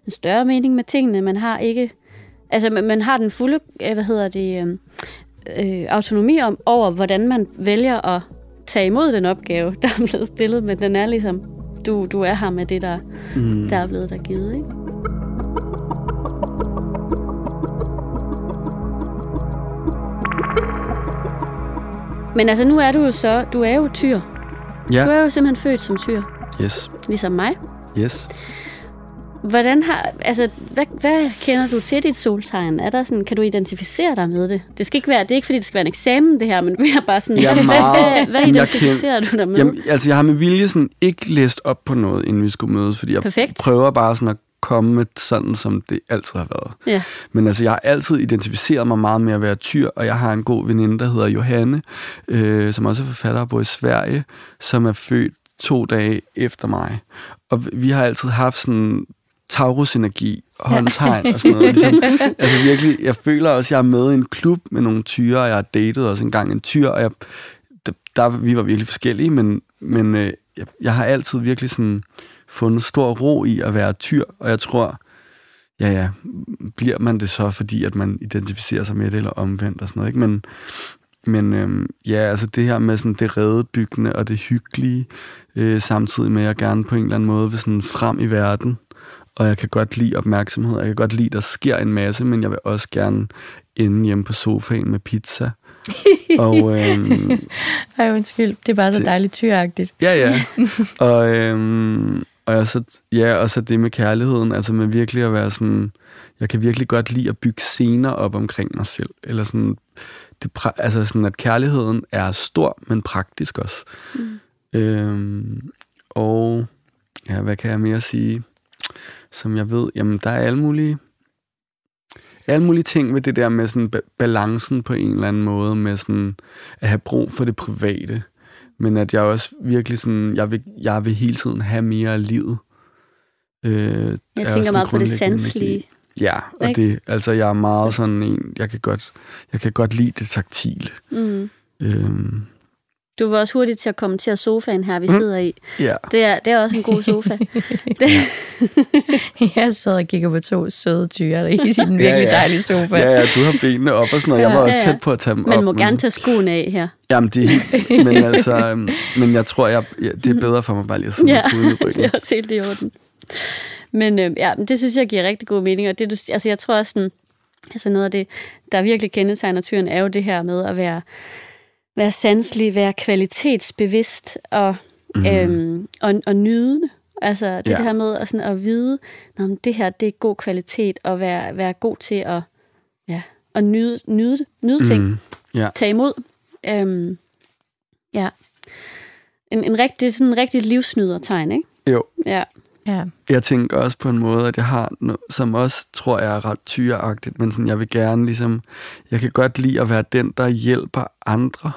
en større mening med tingene. Man har ikke, altså man, man har den fulde, øh, hvad hedder det, øh, øh, autonomi om, over, hvordan man vælger at tage imod den opgave, der er blevet stillet, men den er ligesom, du, du er her med det, der, mm. der er blevet der givet, ikke? Men altså, nu er du jo så, du er jo tyr. Ja. Du er jo simpelthen født som tyr, Yes. ligesom mig. Yes. Hvordan har, altså, hvad, hvad kender du til dit soltegn? Er der sådan, kan du identificere dig med det? Det skal ikke være, det er ikke fordi, det skal være en eksamen, det her, men mere bare sådan, Jeg [laughs] hvad, meget- hvad, hvad Jamen, jeg identificerer du dig med? Jamen, altså, jeg har med vilje sådan ikke læst op på noget, inden vi skulle mødes, fordi jeg Perfekt. prøver bare sådan at komme med sådan, som det altid har været. Ja. Men altså, jeg har altid identificeret mig meget med at være tyr, og jeg har en god veninde, der hedder Johanne, øh, som også er forfatter og bor i Sverige, som er født to dage efter mig. Og vi har altid haft sådan Taurus-energi, håndtegn og sådan noget. Ligesom, [laughs] altså virkelig, jeg føler også, at jeg er med i en klub med nogle tyre, og jeg har datet også engang en tyr, og jeg, der, der, vi var virkelig forskellige, men, men øh, jeg, jeg har altid virkelig sådan fundet stor ro i at være tyr, og jeg tror, ja ja, bliver man det så, fordi at man identificerer sig med det, eller omvendt og sådan noget, ikke? Men, men øhm, ja, altså det her med sådan det redebyggende og det hyggelige, øh, samtidig med, at jeg gerne på en eller anden måde vil sådan frem i verden, og jeg kan godt lide opmærksomhed, jeg kan godt lide, at der sker en masse, men jeg vil også gerne ende hjemme på sofaen med pizza. [laughs] og øhm, Ej, undskyld. Det er bare så dejligt tyragtigt. Ja, ja. [laughs] og, øhm, og, jeg så, ja, og så det med kærligheden, altså med virkelig at være sådan, jeg kan virkelig godt lide at bygge scener op omkring mig selv. Eller sådan, det, altså sådan, at kærligheden er stor, men praktisk også. Mm. Øhm, og ja, hvad kan jeg mere sige? Som jeg ved, jamen der er alle mulige, alle mulige ting ved det der med sådan ba- balancen på en eller anden måde, med sådan at have brug for det private men at jeg også virkelig sådan, jeg vil, jeg vil hele tiden have mere af livet. Øh, Jeg tænker meget på det sanselige. Ja, og Ikke? det, altså jeg er meget sådan en, jeg kan godt, jeg kan godt lide det taktile. Mm. Øhm, Du var også hurtig til at kommentere sofaen her, vi sidder i. ja, Det er, det er også en god sofa. [laughs] det, [laughs] Jeg sidder og kigger på to søde tyre i sin virkelig ja. dejlige sofa. ja, ja, du har benene op og sådan noget. Jeg var Ja, også ja, ja. tæt på at tage dem op. man må men- gerne tage skoene af her. Jamen, det er men altså, øhm, men jeg tror, jeg, ja, det er bedre for mig bare lige at sidde Ja, med i [laughs] det ryggen. er også helt i orden. Men øh, ja, det synes jeg giver rigtig god mening, og det, du, altså, jeg tror også, sådan, altså noget af det, der virkelig kendetegner tyren, er jo det her med at være, være sanselig, være kvalitetsbevidst og, mm. øhm, og, og nyde. Altså det, Ja. det her med at, sådan, at vide, at det her det er god kvalitet, og være, være god til at, ja, at nyde, nyde, nyde ting, Mm, ja. tage imod. Øhm, ja. En, en rigtig, sådan en rigtig livsnydertegn, ikke? Jo, Ja. Ja. jeg tænker også på en måde, at jeg har noget, som også tror jeg er ret tyreagtigt, men sådan, jeg vil gerne ligesom, jeg kan godt lide at være den, der hjælper andre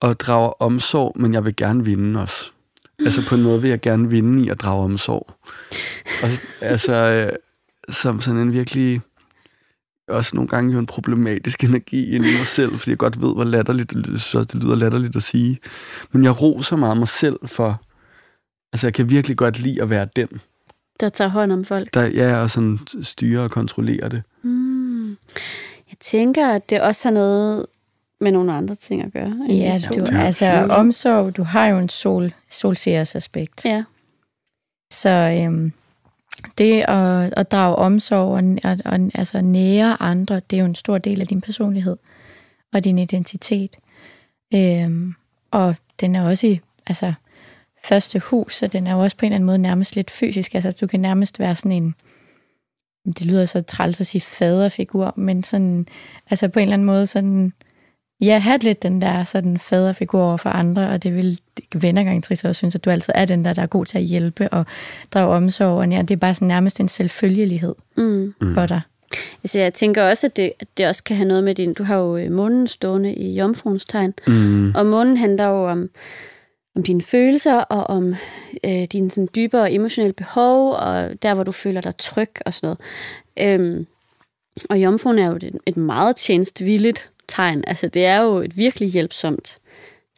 og drager omsorg, men jeg vil gerne vinde også. Altså på en måde vil jeg gerne vinde i at drage omsorg. Og, altså, øh, som sådan en virkelig, også nogle gange jo en problematisk energi inde i mig selv, fordi jeg godt ved, hvor latterligt det lyder, så det lyder latterligt at sige. Men jeg roser meget mig selv for, altså jeg kan virkelig godt lide at være den, der tager hånd om folk. der ja, og sådan styrer og kontrollerer det. Mm. Jeg tænker, at det også har noget med nogle andre ting at gøre. end Ja, det du, sol. Ja, altså omsorg, du har jo en sol, solseers aspekt. Ja. Så øhm, det at, at drage omsorg og, og, og altså nære andre, det er jo en stor del af din personlighed og din identitet. Øhm, og den er også i altså, første hus, så den er jo også på en eller anden måde nærmest lidt fysisk. Altså du kan nærmest være sådan en, det lyder så træls at sige faderfigur, men sådan, altså på en eller anden måde sådan, ja, have lidt den der sådan faderfigur over for andre, og det vil venner garanteret også synes, at du altid er den der, der er god til at hjælpe og drage omsorg, og ja, det er bare sådan nærmest en selvfølgelighed Mm. mm. for dig. Altså, jeg tænker også, at det, at det også kan have noget med din... Du har jo øh, månen stående i jomfruens tegn, Mm. og månen handler jo om, om dine følelser og om øh, dine sådan, dybere emotionelle behov, og der, hvor du føler dig tryg og sådan noget. Øhm, og jomfruen er jo et, et meget tjenestvilligt tegn. Altså, det er jo et virkelig hjælpsomt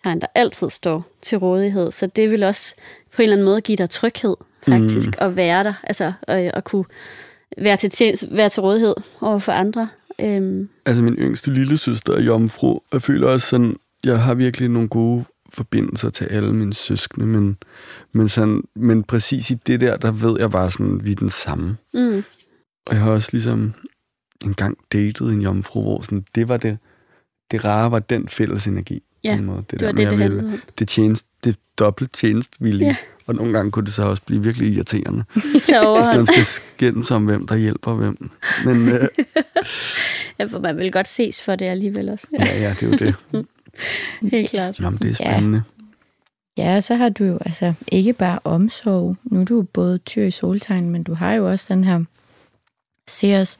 tegn, der altid står til rådighed. Så det vil også på en eller anden måde give dig tryghed, faktisk, mm. at være der. Altså, at, at kunne være til, tjenest, være til rådighed over for andre. Øhm, Altså min yngste lille søster er jomfru, og jeg føler også sådan, jeg har virkelig nogle gode forbindelser til alle mine søskende, men, men, sådan, men præcis i det der, der ved jeg bare sådan, vi er den samme. Mm. Og jeg har også ligesom engang datet en jomfru, hvor sådan, det var det, det rare var den fælles energi. Ja, på en måde. Det var med, det, at det ville- det, tjeneste, det dobbelt tjenestvillige. Ja. Ja. Og nogle gange kunne det så også blive virkelig irriterende, [laughs] Så hvis man skal skændes om, hvem der hjælper hvem. Men øh, [laughs] Ja, for man vil godt ses for det alligevel også. Ja, ja, ja, det er jo det. [laughs] helt klart. Nå, men det er Ja. spændende. Ja, og så har du jo altså ikke bare omsorg. Nu er du jo både tyr i soltegn, men du har jo også den her Ceres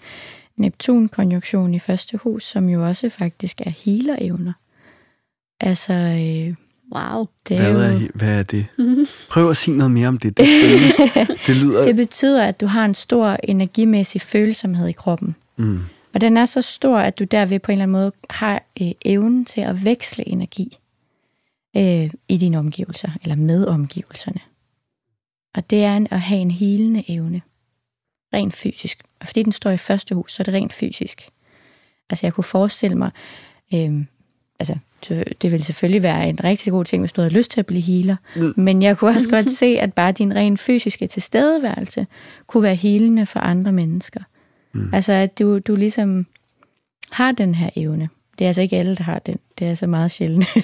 Neptun-konjunktion i første hus, som jo også faktisk er healer-evner. Altså, øh, Wow. det er Hvad jo... er, hvad er det? Prøv at sige noget mere om det. Det. [laughs] Det lyder... Det betyder, at du har en stor energimæssig følsomhed i kroppen. Mm. Og den er så stor, at du derved på en eller anden måde har øh, evnen til at veksle energi øh, i dine omgivelser, eller med omgivelserne. Og det er en, at have en helende evne. Rent fysisk. Og fordi den står i første hus, så er det rent fysisk. Altså jeg kunne forestille mig, øh, altså det ville selvfølgelig være en rigtig god ting, hvis du havde lyst til at blive healer. Mm. Men jeg kunne også [laughs] godt se, at bare din rent fysiske tilstedeværelse kunne være helende for andre mennesker. Mm. Altså, at du, du ligesom har den her evne. Det er altså ikke alle, der har den. Det er så meget sjældent. [laughs]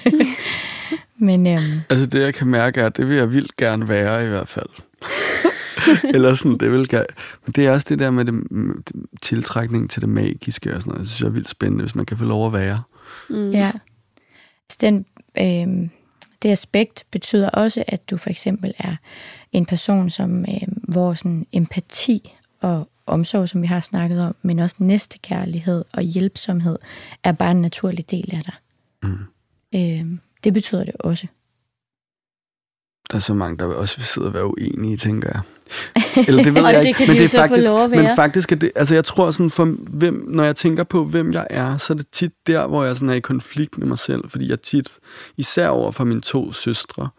[laughs] Men øhm, Altså det, jeg kan mærke, er, at det vil jeg vildt gerne være i hvert fald. [laughs] Eller sådan, det vil gerne. Men det er også det der med det, det, tiltrækning til det magiske og sådan noget. Jeg synes, jeg er vildt spændende, hvis man kan få lov at være. Mm. ja. Altså, den, øhm, det aspekt betyder også, at du for eksempel er en person, som øhm, hvor sådan empati og omsorg, som vi har snakket om, men også næstekærlighed og hjælpsomhed, er bare en naturlig del af dig. Mm. Øhm, det betyder det også. Der er så mange, der også vil sidde og være uenige, tænker jeg. [laughs] Eller det ved jeg det ikke. men de det er faktisk, Men faktisk er det, altså jeg tror sådan, for hvem, når jeg tænker på, hvem jeg er, så er det tit der, hvor jeg sådan er i konflikt med mig selv, fordi jeg tit, især over for mine to søstre,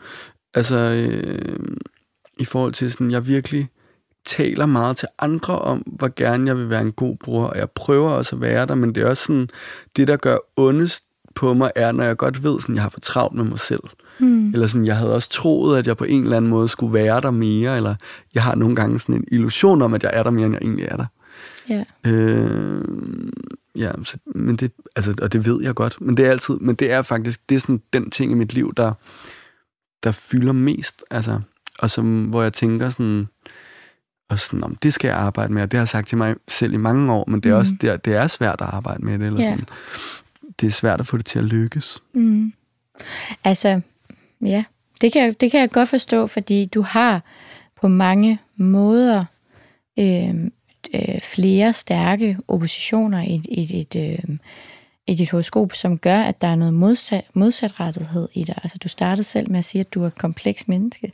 altså øh, i forhold til sådan, jeg virkelig taler meget til andre om, hvor gerne jeg vil være en god bror, og jeg prøver også at være der, men det er også sådan, det der gør ondest på mig, er, når jeg godt ved, sådan, jeg har for travlt med mig selv. Mm. Eller sådan, jeg havde også troet, at jeg på en eller anden måde skulle være der mere, eller jeg har nogle gange sådan en illusion om, at jeg er der mere, end jeg egentlig er der. Ja. Øh, ja, så, men det, altså, og det ved jeg godt, men det er altid, men det er faktisk, det er sådan den ting i mit liv, der, der fylder mest, altså, og som, hvor jeg tænker sådan, og sådan, om det skal jeg arbejde med, og det har jeg sagt til mig selv i mange år, men det er Mhm. også, det er, det er svært at arbejde med det, eller Ja. sådan. Det er svært at få det til at lykkes. Mm. Altså, ja, det kan, jeg- det kan jeg godt forstå, fordi du har på mange måder øh, øh, flere stærke oppositioner i, i, dit, øh, i dit horoskop, som gør, at der er noget modsat, modsatrettethed i dig. Altså, du startede selv med at sige, at du er et kompleks menneske.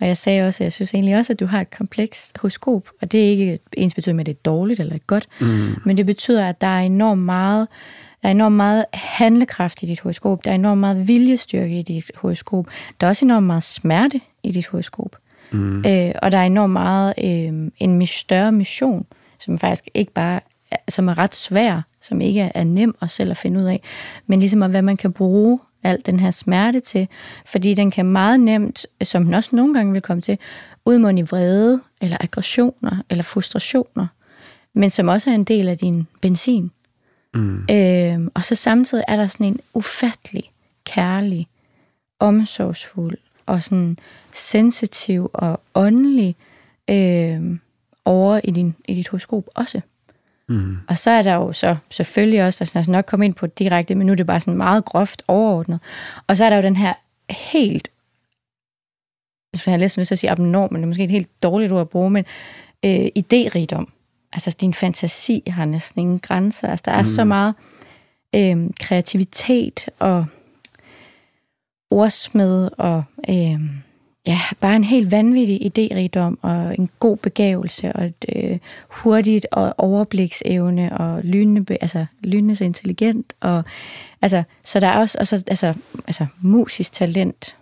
Og jeg sagde også, at jeg synes egentlig også, at du har et komplekst horoskop. Og det er ikke ens betydning med, at det er dårligt eller godt. Mm. Men det betyder, at der er enormt meget, der er enormt meget handlekraft i dit horoskop. Der er enormt meget viljestyrke i dit horoskop. Der er også enormt meget smerte i dit horoskop. Mm. Øh, og der er enormt meget øh, en større mission, som faktisk ikke bare som er ret svær, som ikke er, er nem at selv at finde ud af, men ligesom at, hvad man kan bruge al den her smerte til, fordi den kan meget nemt, som den også nogle gange vil komme til, udmunde i vrede, eller aggressioner, eller frustrationer, men som også er en del af din benzin. Mm. Øh, og så samtidig er der sådan en ufattelig, kærlig, omsorgsfuld og sådan sensitiv og åndelig øh, over i, din, i dit horoskop også. Mm. Og så er der jo så selvfølgelig også, der skal nok komme ind på det direkte, men nu er det bare sådan meget groft overordnet. Og så er der jo den her helt, hvis jeg har næsten lyst til at sige abnorm, men det er måske et helt dårligt ord at bruge, men øh, idérigdom. Altså din fantasi har næsten ingen grænser. Altså der er mm. så meget øh, kreativitet og ordsmed og øh, ja, bare en helt vanvittig idérigdom og en god begævelse og et øh, hurtigt og overbliksevne og lynende, altså lynende så intelligent og altså så der er også, også altså, altså musisk talent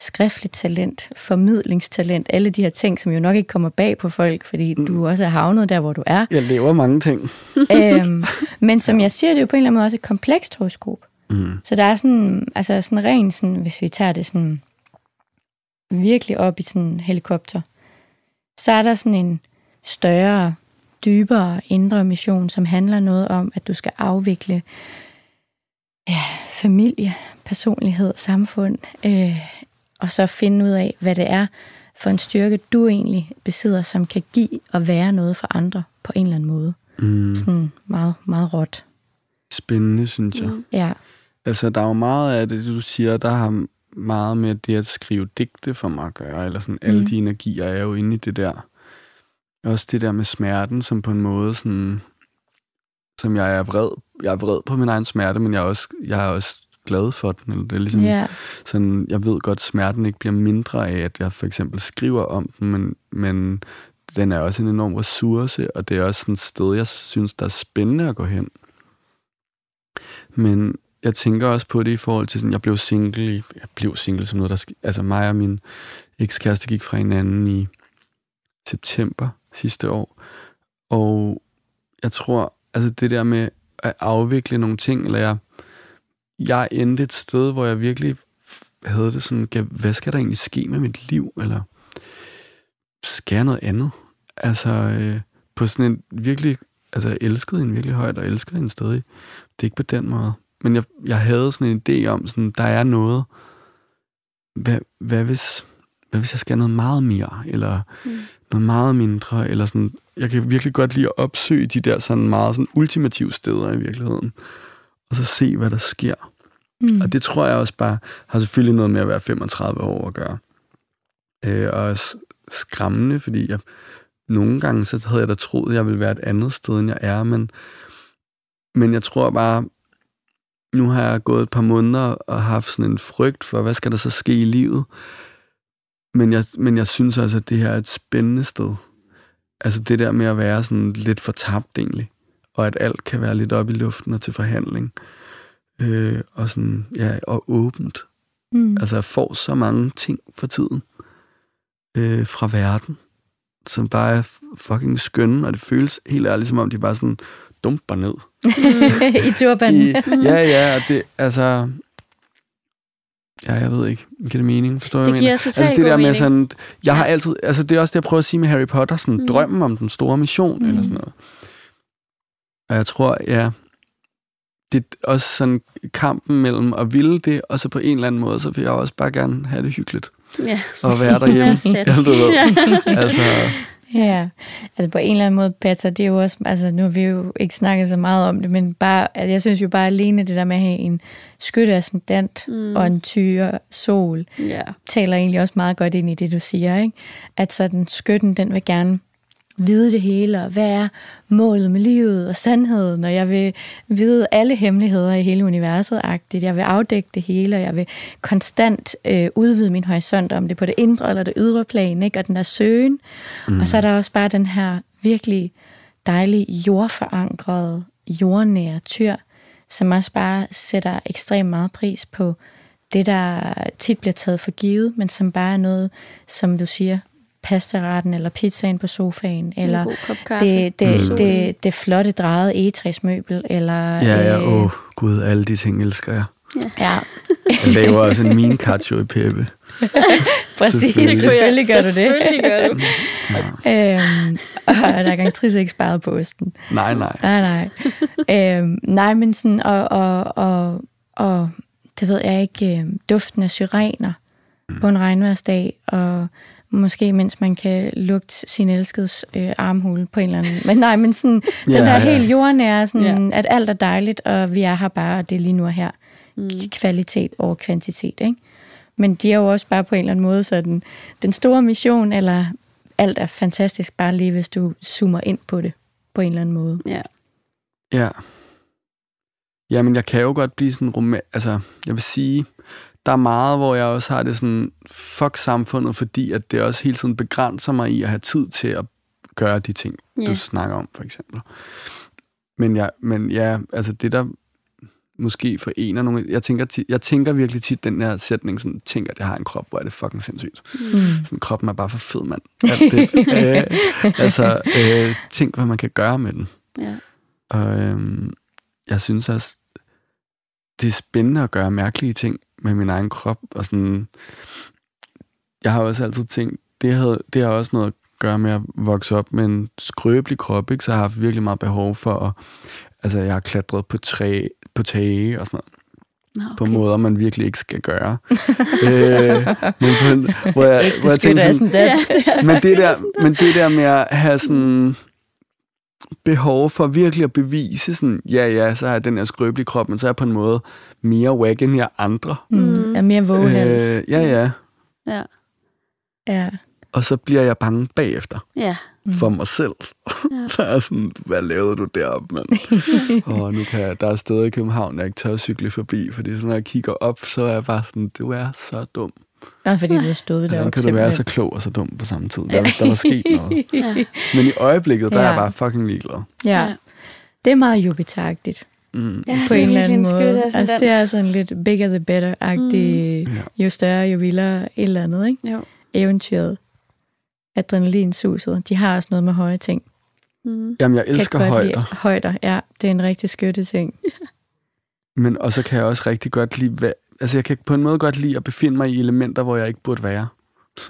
skriftligt talent, formidlingstalent, alle de her ting, som jo nok ikke kommer bag på folk, fordi mm. du også er havnet der, hvor du er. Jeg lever mange ting. øhm, men som jeg siger, det er jo på en eller anden måde også et komplekst horoskop. Mm. Så der er sådan, altså sådan rent, sådan, hvis vi tager det sådan virkelig op i sådan en helikopter, så er der sådan en større, dybere indre mission, som handler noget om, at du skal afvikle ja, familie, personlighed, samfund, øh, og så finde ud af, hvad det er for en styrke, du egentlig besidder, som kan give og være noget for andre på en eller anden måde. Mm. Sådan meget, meget råt. Spændende, synes jeg. Mm. Ja. Altså, der er jo meget af det, du siger, der har meget med det at skrive digte for mig at gøre, eller sådan, alle Mm. de energier er jo inde i det der. Også det der med smerten, som på en måde sådan, som jeg er vred, jeg er vred på min egen smerte, men jeg er også, jeg er også glad for den. Eller det er ligesom, Ja. sådan, jeg ved godt, at smerten ikke bliver mindre af, at jeg for eksempel skriver om den, men, men den er også en enorm ressource, og det er også sådan et sted, jeg synes, der er spændende at gå hen. Men jeg tænker også på det i forhold til sådan, jeg blev single, i- jeg blev single som noget, der, altså mig og min ekskæreste gik fra hinanden i september sidste år, og jeg tror, altså det der med at afvikle nogle ting, eller jeg, jeg endte et sted, hvor jeg virkelig havde det sådan, hvad skal der egentlig ske med mit liv, eller skal jeg noget andet? Altså, øh, på sådan en virkelig, altså jeg elskede hende virkelig højt, og elsker hende stadig. Det er ikke på den måde. Men jeg, jeg havde sådan en idé om, sådan, der er noget, hvad, hvad, hvis, hvad hvis jeg skal noget meget mere, eller Mm. noget meget mindre, eller sådan, jeg kan virkelig godt lide at opsøge de der sådan meget sådan ultimative steder i virkeligheden, og så se, hvad der sker. Mm. Og det tror jeg også bare har selvfølgelig noget med at være 35 år at gøre. Øh, og også skræmmende, fordi jeg, nogle gange så havde jeg da troet, at jeg ville være et andet sted, end jeg er, men, men jeg tror bare, nu har jeg gået et par måneder og haft sådan en frygt for, hvad skal der så ske i livet? Men jeg, men jeg synes altså, at det her er et spændende sted. Altså det der med at være sådan lidt fortabt egentlig, og at alt kan være lidt op i luften og til forhandling øh, og sådan, ja, og åbent. Mm. Altså, jeg får så mange ting for tiden øh, fra verden, som bare er fucking skønne, og det føles helt ærligt, som om de bare sådan dumper ned. [laughs] I turban. I, ja, ja, og det, altså... Ja, jeg ved ikke. Giver det mening? Forstår Det jeg mener? Altså det der med mening. sådan... Jeg har altid... Altså det er også det, jeg prøver at sige med Harry Potter. Sådan mm. drømmen om den store mission, mm. eller sådan noget. Og jeg tror, ja... Det er også sådan kampen mellem at ville det, og så på en eller anden måde, så vil jeg også bare gerne have det hyggeligt. Ja. Og være derhjemme. [laughs] Ja, du ved. Altså, Ja, altså på en eller anden måde, Petra, det er jo også, altså nu har vi jo ikke snakket så meget om det, men bare, altså jeg synes jo bare alene det der med at have en skytteascendant Mm. mm. og en tyre sol, ja. taler egentlig også meget godt ind i det, du siger, ikke? At sådan skytten, den vil gerne vide det hele, og hvad er målet med livet og sandheden, og jeg vil vide alle hemmeligheder i hele universet -agtigt. Jeg vil afdække det hele, og jeg vil konstant øh, udvide min horisont om det på det indre eller det ydre plan, ikke? og den der søgen. Mm. Og så er der også bare den her virkelig dejlige jordforankrede, jordnære tyr, som også bare sætter ekstremt meget pris på det, der tit bliver taget for givet, men som bare er noget, som du siger, pastaretten eller pizzaen på sofaen, eller det, det, Mm. det, det flotte drejede egetræsmøbel, eller... ja, ja, øh, åh, gud, alle de ting elsker jeg. ja, Jeg laver også en min cacio i Peppe. [laughs] præcis. Selvfølgelig. Selvfølgelig gør du det. Selvfølgelig gør du. øhm, og der er gang tris ikke sparet på osten. Nej, nej. Nej, nej. øhm, nej, men sådan, og, og, og, og det ved jeg ikke, øh, duften af syrener mm. på en regnværsdag, og måske mens man kan lugte sin elskeds øh, armhule på en eller anden... Men nej, men sådan, [laughs] den Ja, der ja. helt jordnære, sådan, Ja. at alt er dejligt, og vi er her bare, og det er lige nu og her. Mm. Kvalitet over kvantitet, ikke? Men de er jo også bare på en eller anden måde sådan, den store mission, eller alt er fantastisk, bare lige hvis du zoomer ind på det på en eller anden måde. Ja. Ja. Jamen, jeg kan jo godt blive sådan roman... Altså, jeg vil sige, der er meget, hvor jeg også har det sådan, fuck samfundet, fordi at det også hele tiden begrænser mig i at have tid til at gøre de ting, Ja. du snakker om, for eksempel. Men, jeg, men ja, altså det der måske forener nogle... Jeg tænker, tit, jeg tænker virkelig tit den her sætning, sådan, tænker, at jeg har en krop, hvor er det fucking sindssygt. Mm. Sådan, kroppen er bare for fed, mand. Alt det, øh, [laughs] altså, øh, tænk, hvad man kan gøre med den. ja. Og øhm, jeg synes også, det er spændende at gøre mærkelige ting med min egen krop. Og sådan, jeg har også altid tænkt, det, havde, det har også noget at gøre med at vokse op med en skrøbelig krop, ikke? så jeg har haft virkelig meget behov for at... Altså, jeg har klatret på, træ, på tage og sådan noget. Nå, På måder, man virkelig ikke skal gøre. [laughs] øh, men på, hvor jeg, hvor jeg tænkte sådan, Ja, det men det, der, men det der med at have sådan behov for virkelig at bevise sådan, ja, ja, så har jeg den her skrøbelige krop, men så er jeg på en måde mere wag end jeg andre. Mm, er mere våghals. Øh, ja, ja. Ja. Ja. Og så bliver jeg bange bagefter Ja. for mig selv. Ja. [laughs] så er jeg sådan, hvad lavede du deroppe, mand? [laughs] og nu kan jeg, der er steder i København, jeg ikke tør at cykle forbi, fordi så når jeg kigger op, så er jeg bare sådan, du er så dum. Nå, fordi du har stået Hvordan deroppe. kan du være så klog og så dum på samme tid? Der, der var sket noget. [laughs] Ja. Men i øjeblikket, der er Ja. jeg bare fucking ligeglad. Ja. Ja. Det er meget Jupiter-agtigt. Mm. Ja, på er en eller anden måde. altså, altså, den- det er sådan lidt bigger the better-agtigt. Mm. Jo større, jo vildere et eller andet, ikke? Jo. Eventyret. Adrenalinsuset. De har også noget med høje ting. Mm. Jamen, jeg elsker højder. Lide højder, ja. Det er en rigtig skøtte ting. Men, og så kan jeg også rigtig godt lide... Hvad, altså, jeg kan på en måde godt lide at befinde mig i elementer, hvor jeg ikke burde være.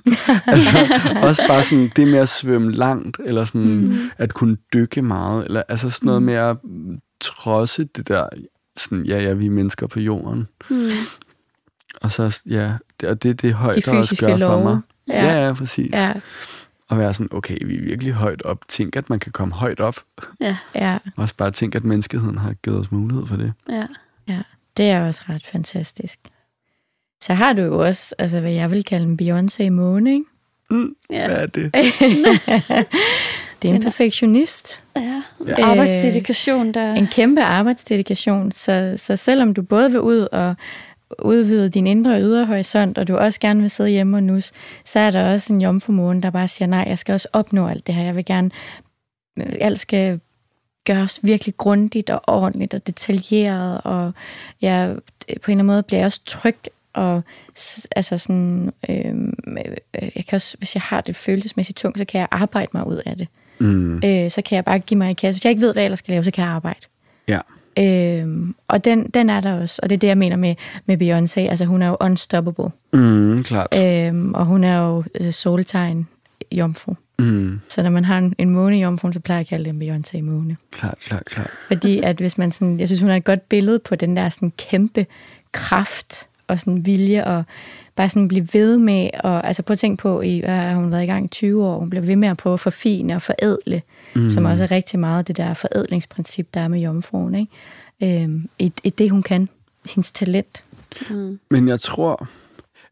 [laughs] altså, også bare sådan det med at svømme langt, eller sådan mm. at kunne dykke meget, eller altså sådan noget med at mm, trodse det der, sådan, ja, ja, vi er mennesker på jorden. Mm. Og så, ja, det, og det er det højt, De også gør for mig. Ja. Ja, ja, præcis. Ja, Og være sådan, okay, vi er virkelig højt op. Tænk, at man kan komme højt op. Ja. ja, Også bare tænk, at menneskeheden har givet os mulighed for det. Ja. ja. Det er også ret fantastisk. Så har du jo også, altså hvad jeg vil kalde en Beyoncé-måne, ikke? Mm, Ja. Hvad er det? [laughs] Det er en perfektionist. ja. Ja. Arbejdsdedikation, der... En kæmpe arbejdsdedikation, så, så selvom du både vil ud og udvide din indre og ydre horisont, og du også gerne vil sidde hjemme og nus, så er der også en jomfrumåne, der bare siger, nej, jeg skal også opnå alt det her. Jeg vil gerne, alt skal gøres virkelig grundigt og ordentligt og detaljeret, og jeg, på en eller anden måde bliver jeg også tryg og altså sådan, øhm, øh, jeg kan også, hvis jeg har det følelsesmæssigt tungt, så kan jeg arbejde mig ud af det. Mm. Øh, så kan jeg bare give mig i kasse. Hvis jeg ikke ved, hvad jeg ellers skal lave, så kan jeg arbejde. Ja. Øhm, og den, den er der også, og det er det, jeg mener med, med Beyoncé. Altså, hun er jo unstoppable. Mm, klart. Øhm, og hun er jo øh, soltegn jomfru. Mm, Så når man har en, en måne jomfru, så plejer jeg at kalde det en Beyoncé-måne. klart, klart, klart. Fordi at hvis man sådan, jeg synes, hun har et godt billede på den der sådan kæmpe kraft og sådan vilje og bare sådan blive ved med, og altså prøv at tænke på, i, hvad har hun været i gang i 20 år, hun bliver ved med at prøve at forfine og forædle, mm. som også er rigtig meget det der forædlingsprincip, der er med jomfruen, ikke? Øhm, i, i det, hun kan, hendes talent. Men jeg tror,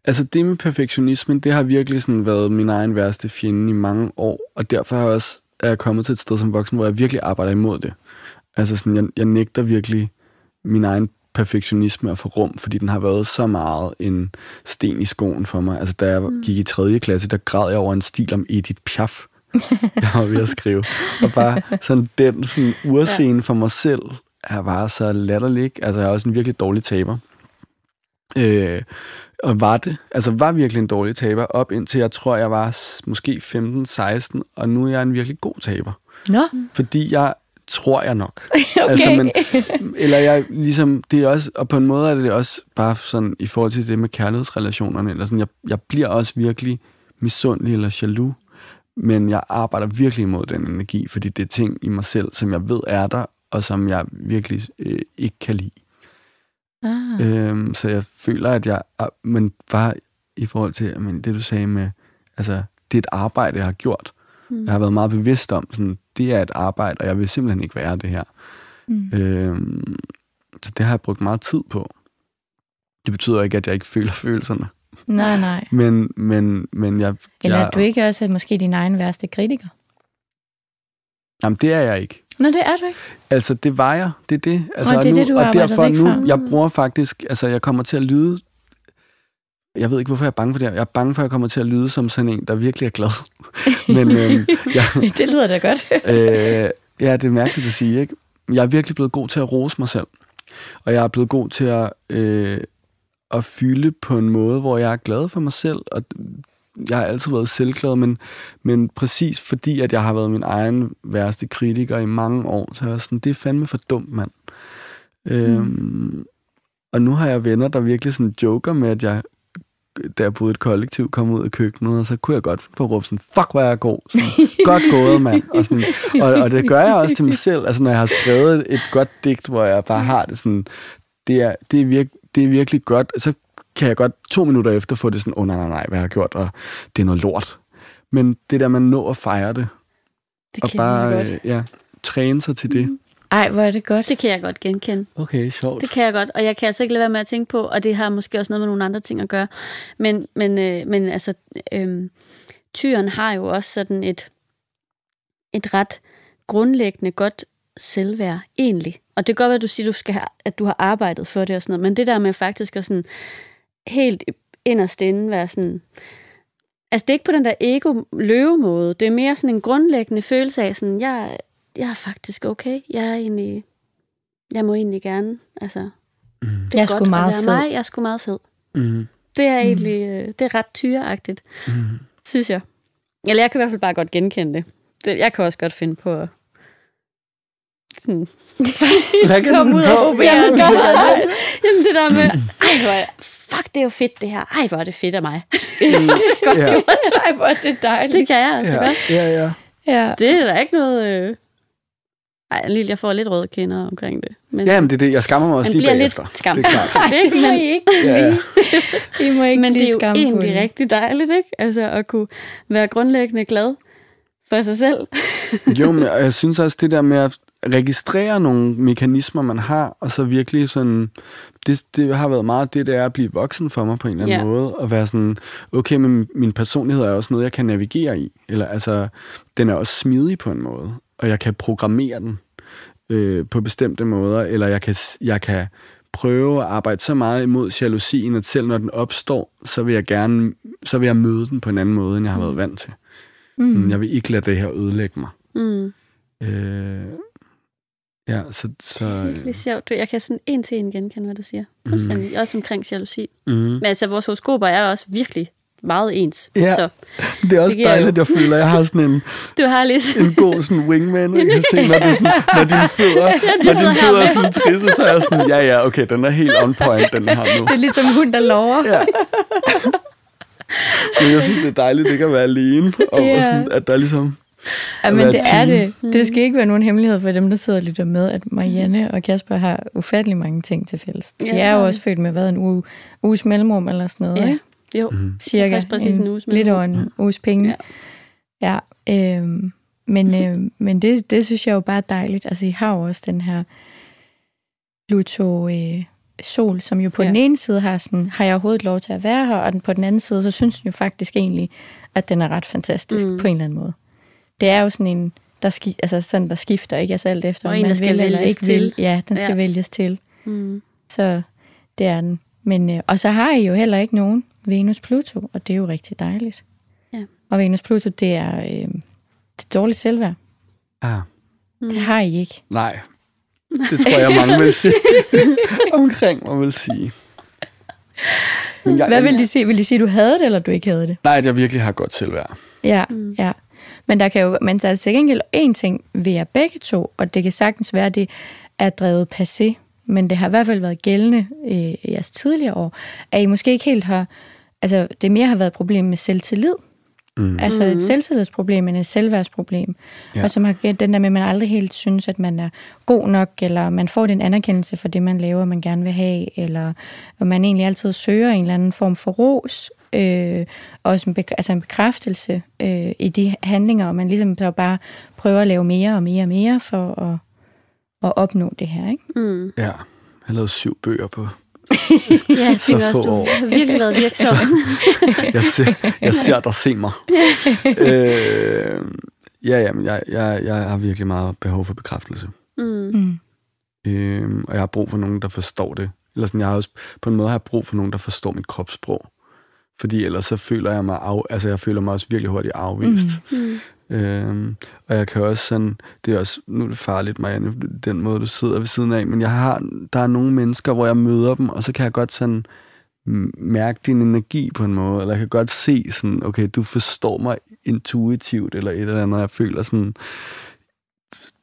altså det med perfektionismen, det har virkelig sådan været min egen værste fjende i mange år, og derfor har jeg også, er jeg kommet til et sted som voksen, hvor jeg virkelig arbejder imod det. Altså sådan, jeg, jeg nægter virkelig min egen perfektionisme at få rum, fordi den har været så meget en sten i skoen for mig. Altså da jeg gik i 3. klasse, der græd jeg over en stil om Edith Piaf, [laughs] jeg var ved at skrive. Og bare sådan den sådan urscene for mig selv, er bare så latterlig. Altså jeg er også en virkelig dårlig taber. Øh, og var det, altså var virkelig en dårlig taber, op indtil jeg tror, jeg var måske 15-16, og nu er jeg en virkelig god taber. Nå, Fordi jeg tror jeg nok. [laughs] okay. Altså, men, eller jeg ligesom, det er også, og på en måde er det også bare sådan, i forhold til det med kærlighedsrelationerne, eller sådan, jeg, jeg bliver også virkelig misundelig eller jaloux, men jeg arbejder virkelig imod den energi, fordi det er ting i mig selv, som jeg ved er der, og som jeg virkelig øh, ikke kan lide. Ah. Øhm, så jeg føler, at jeg... ah, Men bare i forhold til men det, du sagde med... Altså, det er et arbejde, jeg har gjort. Mm. Jeg har været meget bevidst om, sådan, det er et arbejde, og jeg vil simpelthen ikke være det her. Mm. Øhm, så det har jeg brugt meget tid på. Det betyder ikke, at jeg ikke føler følelserne. Nej, nej. [laughs] Men, men, men jeg... Eller jeg, du ikke også måske din egen værste kritiker? Jamen, det er jeg ikke. Nå, det er du ikke. Altså, det var jeg. Det er det. Altså, Og det er nu, det, du og derfor nu, fra. jeg bruger faktisk, altså, jeg kommer til at lyde, jeg ved ikke, hvorfor jeg er bange for det. Jeg er bange for, at jeg kommer til at lyde som sådan en, der virkelig er glad. [laughs] Men øhm, jeg, [laughs] det lyder da godt. [laughs] øh, ja, det er mærkeligt at sige, ikke? Jeg er virkelig blevet god til at rose mig selv. Og jeg er blevet god til at, øh, at fylde på en måde, hvor jeg er glad for mig selv. Og jeg har altid været selvglad, men, men præcis fordi, at jeg har været min egen værste kritiker i mange år, så er jeg sådan, det er fandme for dumt, mand. Mm. Øhm, Og nu har jeg venner, der virkelig sådan joker med, at jeg da jeg boede et kollektiv, kom ud af køkkenet, og så kunne jeg godt finde på at råbe sådan, fuck, hvor er jeg god. Sådan, [laughs] godt gået, mand. Og, sådan, og, og, det gør jeg også til mig selv. Altså, når jeg har skrevet et godt digt, hvor jeg bare har det sådan, det er, det er, virke, det er virkelig godt, så kan jeg godt to minutter efter få det sådan, åh oh, nej, nej, nej, hvad har jeg gjort, og det er noget lort. Men det der, man nå at fejre det, Det og kan bare jeg godt. øh, ja, træne sig til det. Ej, hvor er det godt. Det kan jeg godt genkende. Okay, sjovt. Det kan jeg godt, og jeg kan altså ikke lade være med at tænke på, og det har måske også noget med nogle andre ting at gøre. Men, men, øh, men altså, øh, tyren har jo også sådan et, et ret grundlæggende godt selvværd, egentlig. Og det kan godt være, at du siger, du skal have, at du har arbejdet for det og sådan noget, men det der med faktisk at sådan helt inderst inde være sådan... Altså, det er ikke på den der ego-løvemåde. Det er mere sådan en grundlæggende følelse af sådan, jeg, jeg er faktisk okay. Jeg er egentlig... Jeg må egentlig gerne, altså... Mm. Det Jeg er godt sgu at meget være fed. Mig. Jeg er sgu meget fed. Mm. Det er egentlig øh, det er ret tyreagtigt, Mm. synes jeg. Eller jeg kan i hvert fald bare godt genkende det. det jeg kan også godt finde på at sådan, Hvad kan Kom ud på? og prober Ja, en det er gang. så- Jamen det der med, [clears throat] ej, hvor er, fuck, det er jo fedt det her. Ej, hvor er det fedt af mig. [laughs] [laughs] Godt Ja. gjort. Ej, hvor er det dejligt. Det kan jeg altså Ja, godt. ja, ja. Ja. Det er der ikke noget... Øh... Ej, lille, jeg får lidt røde kinder omkring det. Men, Ja, men det er det. Jeg skammer mig også man lige bliver bagefter. lidt skam. Det er klart. [laughs] Det er det må I ikke Ja, ja. I må ikke Men det er jo egentlig rigtig dejligt, ikke? Altså at kunne være grundlæggende glad for sig selv. Jo, men jeg synes også, det der med at registrere nogle mekanismer, man har, og så virkelig sådan, det, det har været meget det, det er at blive voksen for mig på en eller anden Ja. måde, og være sådan, okay, men min personlighed er også noget, jeg kan navigere i, eller altså, den er også smidig på en måde, og jeg kan programmere den øh, på bestemte måder, eller jeg kan, jeg kan prøve at arbejde så meget imod jalousien, at selv når den opstår, så vil jeg gerne, så vil jeg møde den på en anden måde, end jeg har været vant til. Mm. Jeg vil ikke lade det her ødelægge mig. Mm. Øh, ja, så... så Det er virkelig sjovt. Jeg kan sådan en til en genkende, hvad du siger. Fuldstændig. Mm. Også omkring jalousi. mm. Men altså, vores horoskoper er også virkelig meget ens. Ja. Så Det er også giver dejligt, jo- jeg føler, jeg har sådan en, [laughs] du har lige en god sådan wingman, jeg kan se, når, du sådan, [laughs] når dine fødder, når sidder dine fødder er sådan [laughs] trisse, så er jeg sådan, ja, ja, okay, den er helt on point, den her nu. Det er ligesom hund, der lover. Ja. Men jeg synes, det er dejligt ikke at være alene, og Ja. sådan, at der ligesom... Ja, men det er det. Det skal ikke være nogen hemmelighed for dem, der sidder og lytter med, at Marianne og Kasper har ufattelig mange ting til fælles. De Ja, er jo også født med hvad, en uge, uges mellemrum eller sådan noget, Ja. ikke? Jo, Mm. Cirka præcis en uges lidt over en uges penge. Ja. ja øhm, men øhm, men det, det synes jeg jo bare er dejligt. Altså, I har jo også den her Pluto øh, sol, som jo på Ja. den ene side har sådan, har jeg overhovedet lov til at være her, og den, på den anden side, så synes den jo faktisk egentlig, at den er ret fantastisk Mm. mm. på en eller anden måde. Det er jo sådan en, der, ski, altså sådan, der skifter ikke altså alt efter, Og om en, man der skal vil eller vælges ikke til. vil. Ja, den skal Ja. vælges til. Mm. Så det er den. Men, øh, og så har I jo heller ikke nogen Venus-Pluto, og det er jo rigtig dejligt. Ja. Og Venus-Pluto, det er, øh, det er dårligt selvværd. Ah, Mm. Det har I ikke. nej, det tror jeg, mange vil sige. [laughs] Omkring mig vil sige. Men jeg, Hvad vil de sige? Vil de sige, at du havde det, eller du ikke havde det? Nej, at jeg virkelig har godt selvværd. Ja, mm. ja. Men der kan jo, men der er til gengæld en ting ved jer begge to, og det kan sagtens være, at det er drevet passé, men det har i hvert fald været gældende øh, i jeres tidligere år, at I måske ikke helt har, altså det mere har været et problem med selvtillid, Mm. altså et selvtillidsproblem end et selvværdsproblem, Ja. og som har givet den der med, at man aldrig helt synes, at man er god nok, eller man får den anerkendelse for det, man laver, man gerne vil have, eller man egentlig altid søger en eller anden form for ros, øh, også en, bek- altså en bekræftelse øh, i de handlinger, og man ligesom så bare prøver at lave mere og mere og mere for at, at opnå det her, ikke? Mm. Ja, jeg har lavet syv bøger på. [laughs] Ja, det Så er også, få du år. har virkelig været virksom. [laughs] Jeg ser, jeg ser dig se mig. [laughs] øh, ja, ja, men jeg, jeg, jeg har virkelig meget behov for bekræftelse. Mm. Mm. Øh, og jeg har brug for nogen, der forstår det. Eller sådan, jeg har også på en måde har jeg brug for nogen, der forstår mit kropssprog. Fordi ellers så føler jeg mig, af, altså jeg føler mig også virkelig hurtigt afvist. Mm. Øhm, og jeg kan også sådan, det er også, nu er det farligt, Marianne, den måde, du sidder ved siden af, men jeg har, der er nogle mennesker, hvor jeg møder dem, og så kan jeg godt sådan mærke din energi på en måde, eller jeg kan godt se sådan, okay, du forstår mig intuitivt, eller et eller andet, jeg føler sådan,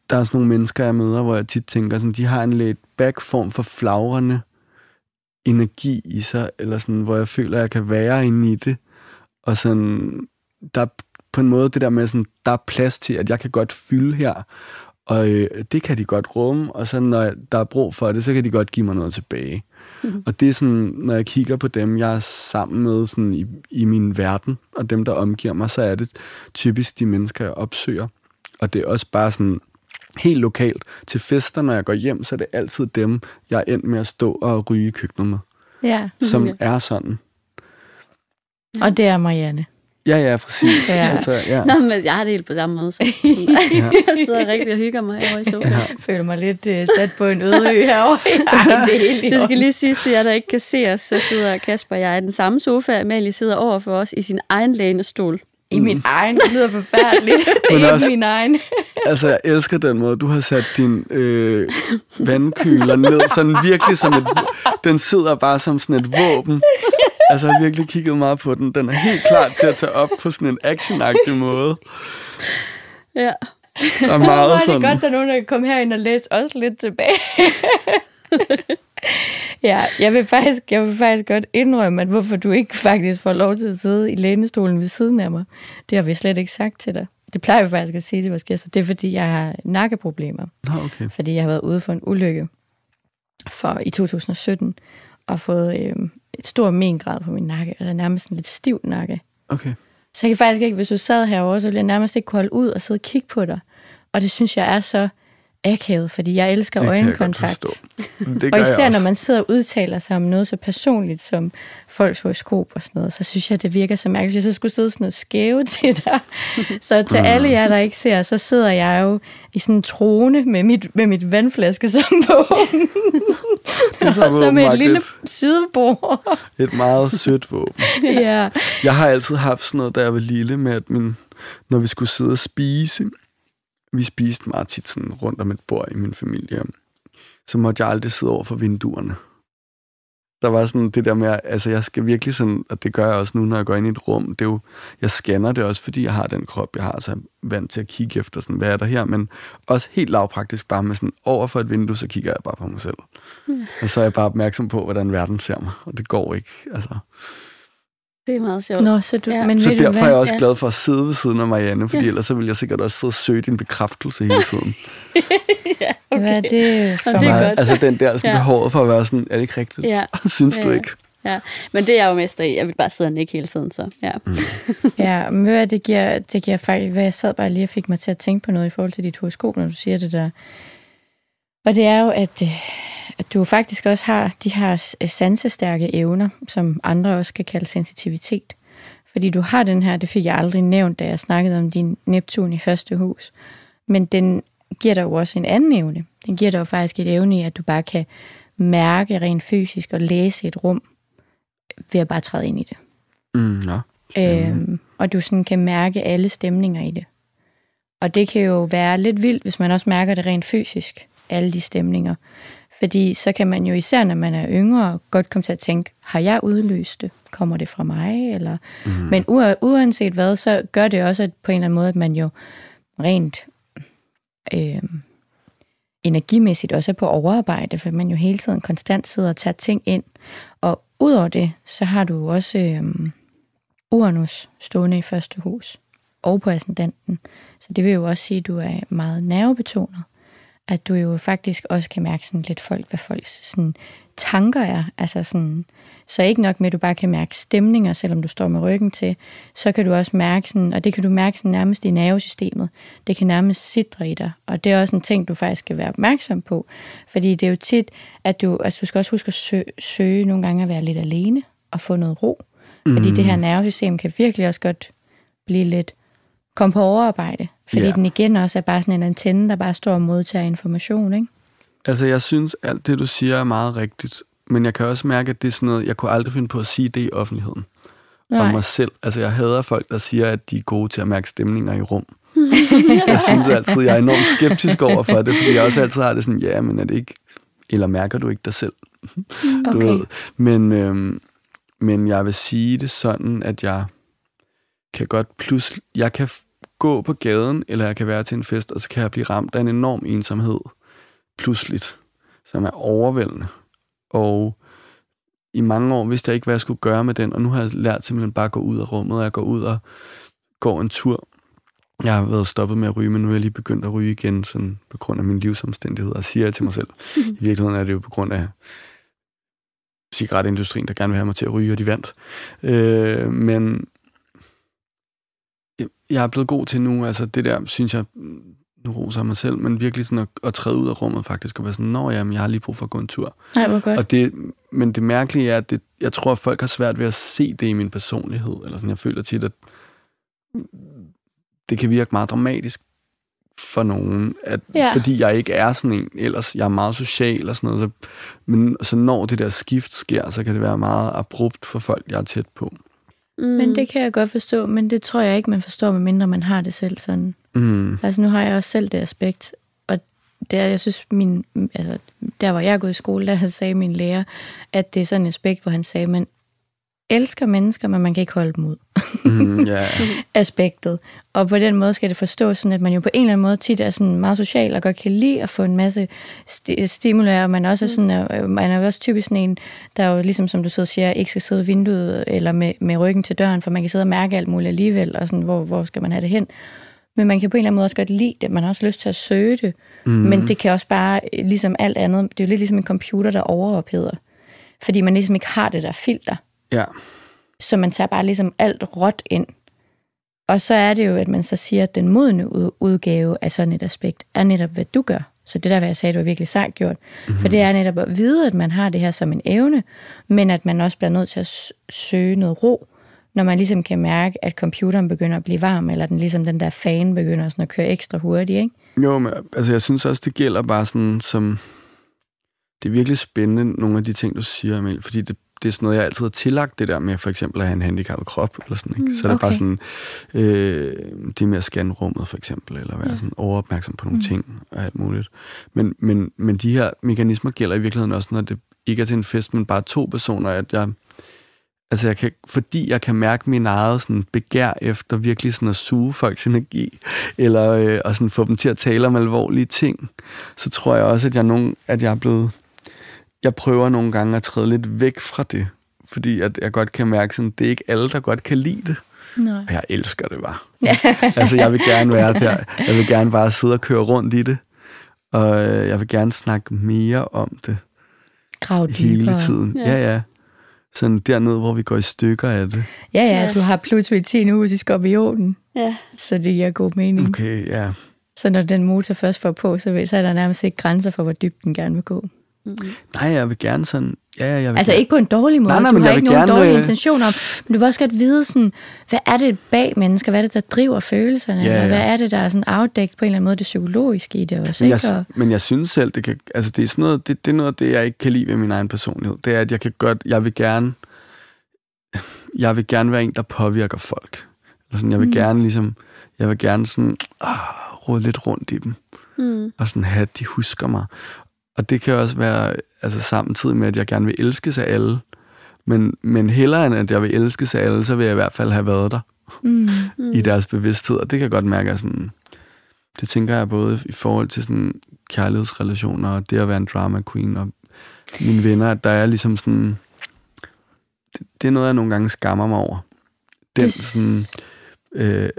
der er sådan nogle mennesker, jeg møder, hvor jeg tit tænker sådan, de har en lidt back form for flagrende energi i sig, eller sådan, hvor jeg føler, at jeg kan være inde i det. Og sådan, der er på en måde det der med, sådan, der er plads til, at jeg kan godt fylde her, og øh, det kan de godt rumme, og så når der er brug for det, så kan de godt give mig noget tilbage. Mm-hmm. Og det er sådan, når jeg kigger på dem, jeg er sammen med sådan i, i min verden, og dem, der omgiver mig, så er det typisk de mennesker, jeg opsøger. Og det er også bare sådan helt lokalt til fester, når jeg går hjem, så er det altid dem, jeg er endt med at stå og ryge i køkkenet med. Ja. Som er sådan. Og det er Marianne. Ja, ja, præcis. Ja. Altså, ja. Nå, men jeg har det helt på samme måde. Så. jeg sidder rigtig og hygger mig herovre i sofaen. Jeg føler mig lidt uh, sat på en øde ø herovre. [laughs] Ej, det er Det skal lige siges til jer, der ikke kan se os, så sidder Kasper og jeg i den samme sofa. Amalie sidder over for os i sin egen lænestol. I min egen. Det lyder forfærdeligt. [laughs] Det er også- ikke min egen. [laughs] Altså, jeg elsker den måde, du har sat din øh, vandkøler ned, sådan virkelig som et... Den sidder bare som sådan et våben. Altså, jeg har virkelig kigget meget på den. Den er helt klar til at tage op på sådan en actionagtig måde. Ja. Der er meget er det sådan... godt, der er nogen, der kan komme herind og læse også lidt tilbage. [laughs] [laughs] ja, jeg vil, faktisk, jeg vil faktisk godt indrømme, at hvorfor du ikke faktisk får lov til at sidde i lænestolen ved siden af mig. Det har vi slet ikke sagt til dig. Det plejer vi faktisk at sige til vores gæster. Det er, fordi jeg har nakkeproblemer. Okay. Fordi jeg har været ude for en ulykke for i 2017 og fået øh, et stort mengrad på min nakke. Altså nærmest en lidt stiv nakke. Okay. Så jeg kan faktisk ikke, hvis du sad herovre, så ville jeg nærmest ikke kunne holde ud og sidde og kigge på dig. Og det synes jeg er så akavet, fordi jeg elsker Det jeg øjenkontakt. forstå. Det [laughs] Og jeg især når man sidder og udtaler sig om noget så personligt som folks horoskop og sådan noget, så synes jeg, det virker så mærkeligt. Hvis jeg så skulle sidde sådan noget skæve til dig. [laughs] Så til Mm. alle jer, der ikke ser, så sidder jeg jo i sådan en trone med mit, med mit vandflaske [laughs] som våben. og så med et lille et- sidebord. Et meget sødt våben. ja. Jeg har altid haft sådan noget, da jeg var lille, med at min, når vi skulle sidde og spise, vi spiste meget tit sådan rundt om et bord i min familie, så måtte jeg aldrig sidde over for vinduerne. Der var sådan det der med, altså jeg skal virkelig sådan, og det gør jeg også nu, når jeg går ind i et rum, det er jo, jeg scanner det også, fordi jeg har den krop, jeg har, så jeg er vant til at kigge efter, sådan, hvad er der her, men også helt lavpraktisk, bare med sådan, over for et vindue, så kigger jeg bare på mig selv. Og så er jeg bare opmærksom på, hvordan verden ser mig, og det går ikke, altså. Det er meget sjovt. Nå, så du, Ja. men Så ved du derfor er jeg også Ja. glad for at sidde ved siden af Marianne, fordi Ja. ellers så ville jeg sikkert også sidde og søge din bekræftelse hele tiden. [laughs] Hvad er det for Jamen, det er mig? godt. Altså den der sådan, Ja. behovet for at være sådan, er det ikke rigtigt? Ja. [laughs] Synes du Ja, ja. ikke? Ja. Men det er jeg jo mester i. Jeg vil bare sidde og nikke hele tiden, så ja. [laughs] Ja, men du hvad, det giver, det giver faktisk, hvad jeg sad bare lige og fik mig til at tænke på noget i forhold til dit horoskop, når du siger det der. Og det er jo, at, øh, at du faktisk også har de her s- sansestærke evner, som andre også kan kalde sensitivitet. Fordi du har den her, det fik jeg aldrig nævnt, da jeg snakkede om din Neptun i første hus. Men den giver dig jo også en anden evne. Den giver dig jo faktisk et evne i, at du bare kan mærke rent fysisk og læse et rum ved at bare træde ind i det. Mm, ja. Øhm, og du sådan kan mærke alle stemninger i det. Og det kan jo være lidt vildt, hvis man også mærker det rent fysisk, alle de stemninger. Fordi så kan man jo især, når man er yngre, godt komme til at tænke, har jeg udløst det? Kommer det fra mig? Eller... Mm. Men uanset hvad, så gør det også at på en eller anden måde, at man jo rent øh, energimæssigt også er på overarbejde, for man jo hele tiden konstant sidder og tager ting ind. Og udover det, så har du også øh, Uranus stående i første hus og på ascendanten. Så det vil jo også sige, at du er meget nervebetonet. At du jo faktisk også kan mærke sådan lidt folk, hvad folks sådan, tanker er. Altså sådan, så ikke nok med, at du bare kan mærke stemninger, selvom du står med ryggen til, så kan du også mærke sådan, og det kan du mærke sådan nærmest i nervesystemet. Det kan nærmest sidre i dig, og det er også en ting, du faktisk skal være opmærksom på. Fordi det er jo tit, at du, altså du skal også huske at søge, søge nogle gange at være lidt alene og få noget ro. Fordi det her nervesystem kan virkelig også godt blive lidt kom på overarbejde. Fordi Ja. den igen også er bare sådan en antenne, der bare står og modtager information, ikke? Altså, jeg synes, alt det, du siger, er meget rigtigt. Men jeg kan også mærke, at det er sådan noget, jeg kunne aldrig finde på at sige det i offentligheden. Om mig selv. Altså, jeg hader folk, der siger, at de er gode til at mærke stemninger i rum. [laughs] jeg synes altid, jeg er enormt skeptisk over for det, fordi jeg også altid har det sådan, ja, men er det ikke... Eller mærker du ikke dig selv? [laughs] du Okay. ved. Men, øhm, men jeg vil sige det sådan, at jeg kan godt pludselig... Jeg kan gå på gaden, eller jeg kan være til en fest, og så kan jeg blive ramt af en enorm ensomhed pludseligt, som er overvældende. Og i mange år vidste jeg ikke, hvad jeg skulle gøre med den, og nu har jeg lært simpelthen bare at gå ud af rummet, og jeg går ud og går en tur. Jeg har været stoppet med at ryge, men nu er jeg lige begyndt at ryge igen, sådan på grund af min livsomstændigheder, og siger jeg til mig selv. [laughs] I virkeligheden er det jo på grund af cigaretindustrien, der gerne vil have mig til at ryge, og de vandt. Øh, men jeg er blevet god til nu, altså det der, synes jeg, nu roser mig selv, men virkelig sådan at, at træde ud af rummet faktisk, og være sådan, nå jamen, jeg har lige brug for at gå en tur. Nej, hvor godt. Og det, men det mærkelige er, at det, jeg tror, at folk har svært ved at se det i min personlighed, eller sådan, jeg føler tit, at det kan virke meget dramatisk for nogen, at, Ja. fordi jeg ikke er sådan en, ellers jeg er meget social og sådan noget, så, men så når det der skift sker, så kan det være meget abrupt for folk, jeg er tæt på. Mm. Men det kan jeg godt forstå, men det tror jeg ikke, man forstår, medmindre man har det selv sådan. Mm. Altså nu har jeg også selv det aspekt, og der, jeg synes, min, altså, der hvor jeg er gået i skole, der [laughs] sagde min lærer, at det er sådan et aspekt, hvor han sagde, man elsker mennesker, men man kan ikke holde dem ud. Mm, ja. [laughs] aspektet. Og på den måde skal det forstås sådan, at man jo på en eller anden måde tit er sådan meget social og godt kan lide at få en masse sti- stimuli, og man også er sådan, øh, man er jo også typisk sådan en, der jo ligesom som du sidder og siger, ikke skal sidde i vinduet eller med, med ryggen til døren, for man kan sidde og mærke alt muligt alligevel, og sådan, hvor, hvor skal man have det hen? Men man kan på en eller anden måde også godt lide det, man har også lyst til at søge det, mm. men det kan også bare, øh, ligesom alt andet, det er jo lidt ligesom en computer, der overopheder, fordi man ligesom ikke har det der filter. Ja. Så man tager bare ligesom alt råt ind. Og så er det jo, at man så siger, at den modne ud- udgave af sådan et aspekt er netop, hvad du gør. Så det der, hvad jeg sagde, du har virkelig sagt gjort. Mm-hmm. For det er netop at vide, at man har det her som en evne, men at man også bliver nødt til at søge noget ro, når man ligesom kan mærke, at computeren begynder at blive varm, eller den, ligesom den der fan begynder sådan at køre ekstra hurtigt, ikke? Jo, men altså, jeg synes også, det gælder bare sådan som... Det er virkelig spændende, nogle af de ting, du siger, Emil, fordi det, det er sådan noget, jeg altid har tillagt det der med for eksempel at have en handicappet krop, eller sådan, ikke? Mm, Så er det bare okay. sådan, øh, det med at scanne rummet, for eksempel, eller være Ja. sådan overopmærksom på nogle Mm. ting, og alt muligt. Men, men, men de her mekanismer gælder i virkeligheden også, når det ikke er til en fest, men bare to personer, at jeg, altså jeg kan, fordi jeg kan mærke min eget sådan begær efter virkelig sådan at suge folks energi, eller øh, og sådan få dem til at tale om alvorlige ting, så tror jeg også, at jeg, nogen, at jeg er blevet, jeg prøver nogle gange at træde lidt væk fra det, fordi at jeg godt kan mærke, sådan, det er ikke alle, der godt kan lide det. Nej. Og jeg elsker det bare. [laughs] altså, jeg vil gerne være der. Jeg vil gerne bare sidde og køre rundt i det. Og øh, jeg vil gerne snakke mere om det Grav hele dybere. tiden. Ja. Ja, ja. Sådan dernede, hvor vi går i stykker af det. Ja, ja, du har Pluto i 10 hus i skorpionen, Ja. så det giver god mening. Okay, ja. Så når den motor først får på, så, vil, så er der nærmest ikke grænser for, hvor dybt den gerne vil gå. Mm-hmm. Nej, jeg vil gerne sådan... Ja, ja, jeg vil Altså gerne. ikke på en dårlig måde. Nej, nej, du men har jeg ikke vil nogen gerne, dårlige øh, intentioner om. Men du vil også godt vide, sådan, hvad er det bag mennesker? Hvad er det, der driver følelserne? Ja, ja. hvad er det, der er sådan afdækt på en eller anden måde, det psykologiske i det også? Men Ikke? jeg, Og, men jeg synes selv, det kan, altså det er sådan noget, det, det er noget af det, jeg ikke kan lide ved min egen personlighed. Det er, at jeg kan godt, jeg vil gerne, jeg vil gerne være en, der påvirker folk. Eller sådan, jeg vil Mm. mm. gerne ligesom, jeg vil gerne sådan, ah, rode lidt rundt i dem. Mm. og sådan have, at de husker mig. Og det kan også være altså, samtidig med, at jeg gerne vil elskes af alle. Men, men hellere end at jeg vil elskes af alle, så vil jeg i hvert fald have været der mm, Mm. i deres bevidsthed. Og det kan jeg godt mærke, at sådan, det tænker jeg både i forhold til sådan kærlighedsrelationer og det at være en drama queen og mine venner, at der er ligesom sådan, det, det er noget, jeg nogle gange skammer mig over. Den, Det- sådan, øh,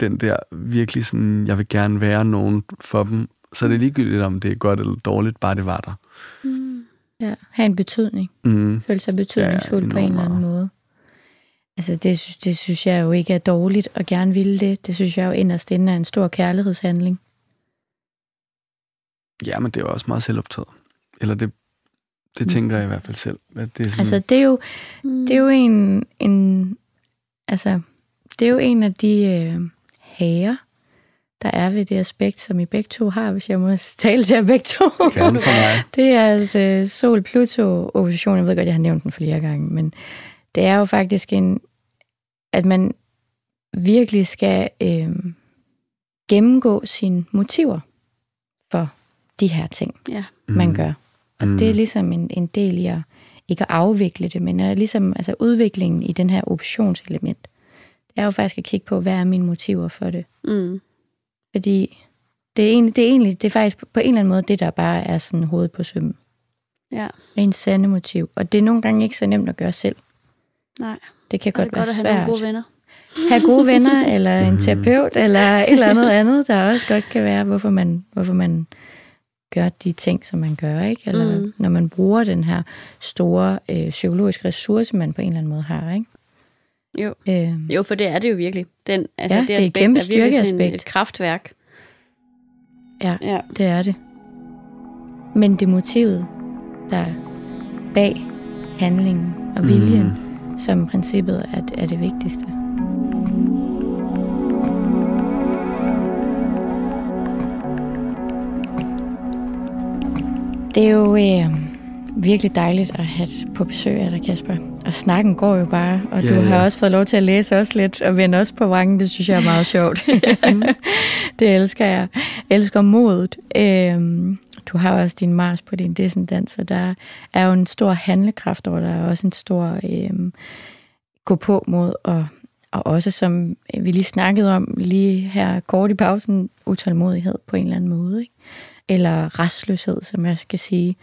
den der virkelig sådan, jeg vil gerne være nogen for dem, så er det ligegyldigt, om det er godt eller dårligt, bare det var der. Mm. ja, have en betydning. Mm. Føle sig betydningsfuld Ja, på en eller anden måde. Altså det, sy- det synes jeg jo ikke er dårligt at gerne ville det. Det synes jeg jo inderst inde er en stor kærlighedshandling. Ja, men det er jo også meget selvoptaget. Eller det, det tænker jeg i hvert fald selv. At det er sådan, Altså det er jo, Mm. Det er jo en, en altså, det er jo en af de øh, hager, der er ved det aspekt, som I begge to har, hvis jeg må [laughs] tale til jer begge to. gerne for mig. [laughs] Det er altså Sol-Pluto-opposition. Jeg ved godt, jeg har nævnt den flere gange, men det er jo faktisk en, at man virkelig skal øh, gennemgå sine motiver for de her ting, Ja. man gør. Og Mm. det er ligesom en, en del i at ikke at afvikle det, men er ligesom altså udviklingen i den her optionselement. Det er jo faktisk at kigge på, hvad er mine motiver for det. Mm. Fordi det er, egentlig, det er egentlig, det er faktisk på en eller anden måde det, der bare er sådan hovedet på sømmen. Ja. Rent sande motiv. Og det er nogle gange ikke så nemt at gøre selv. Nej. Det kan Det er godt, godt være at have svært. nogle gode venner. have gode venner, [laughs] eller en terapeut, eller et eller andet andet, der også godt kan være, hvorfor man, hvorfor man gør de ting, som man gør, ikke? Eller mm. når man bruger den her store øh, psykologiske ressource, man på en eller anden måde har, ikke? Jo. Øh, Jo, for det er det jo virkelig. Den, altså, Ja, det, det er et kæmpe styrkeaspekt. et kraftværk. ja, Ja. det er det. Men det er motivet, der er bag handlingen og viljen, mm. som princippet er, er det vigtigste. Det er jo øh, virkelig dejligt at have på besøg af dig, Kasper. Og snakken går jo bare, og Ja, du har ja. også fået lov til at læse også lidt, og vende også på vrangen. Det synes jeg er meget sjovt. [laughs] [laughs] det elsker jeg. Jeg elsker modet. Øhm, du har også din Mars på din descendant, så der er jo en stor handlekraft over der, og også en stor øhm, gå på mod, og, og også som vi lige snakkede om lige her kort i pausen, utålmodighed på en eller anden måde, ikke? eller restløshed, som jeg skal sige.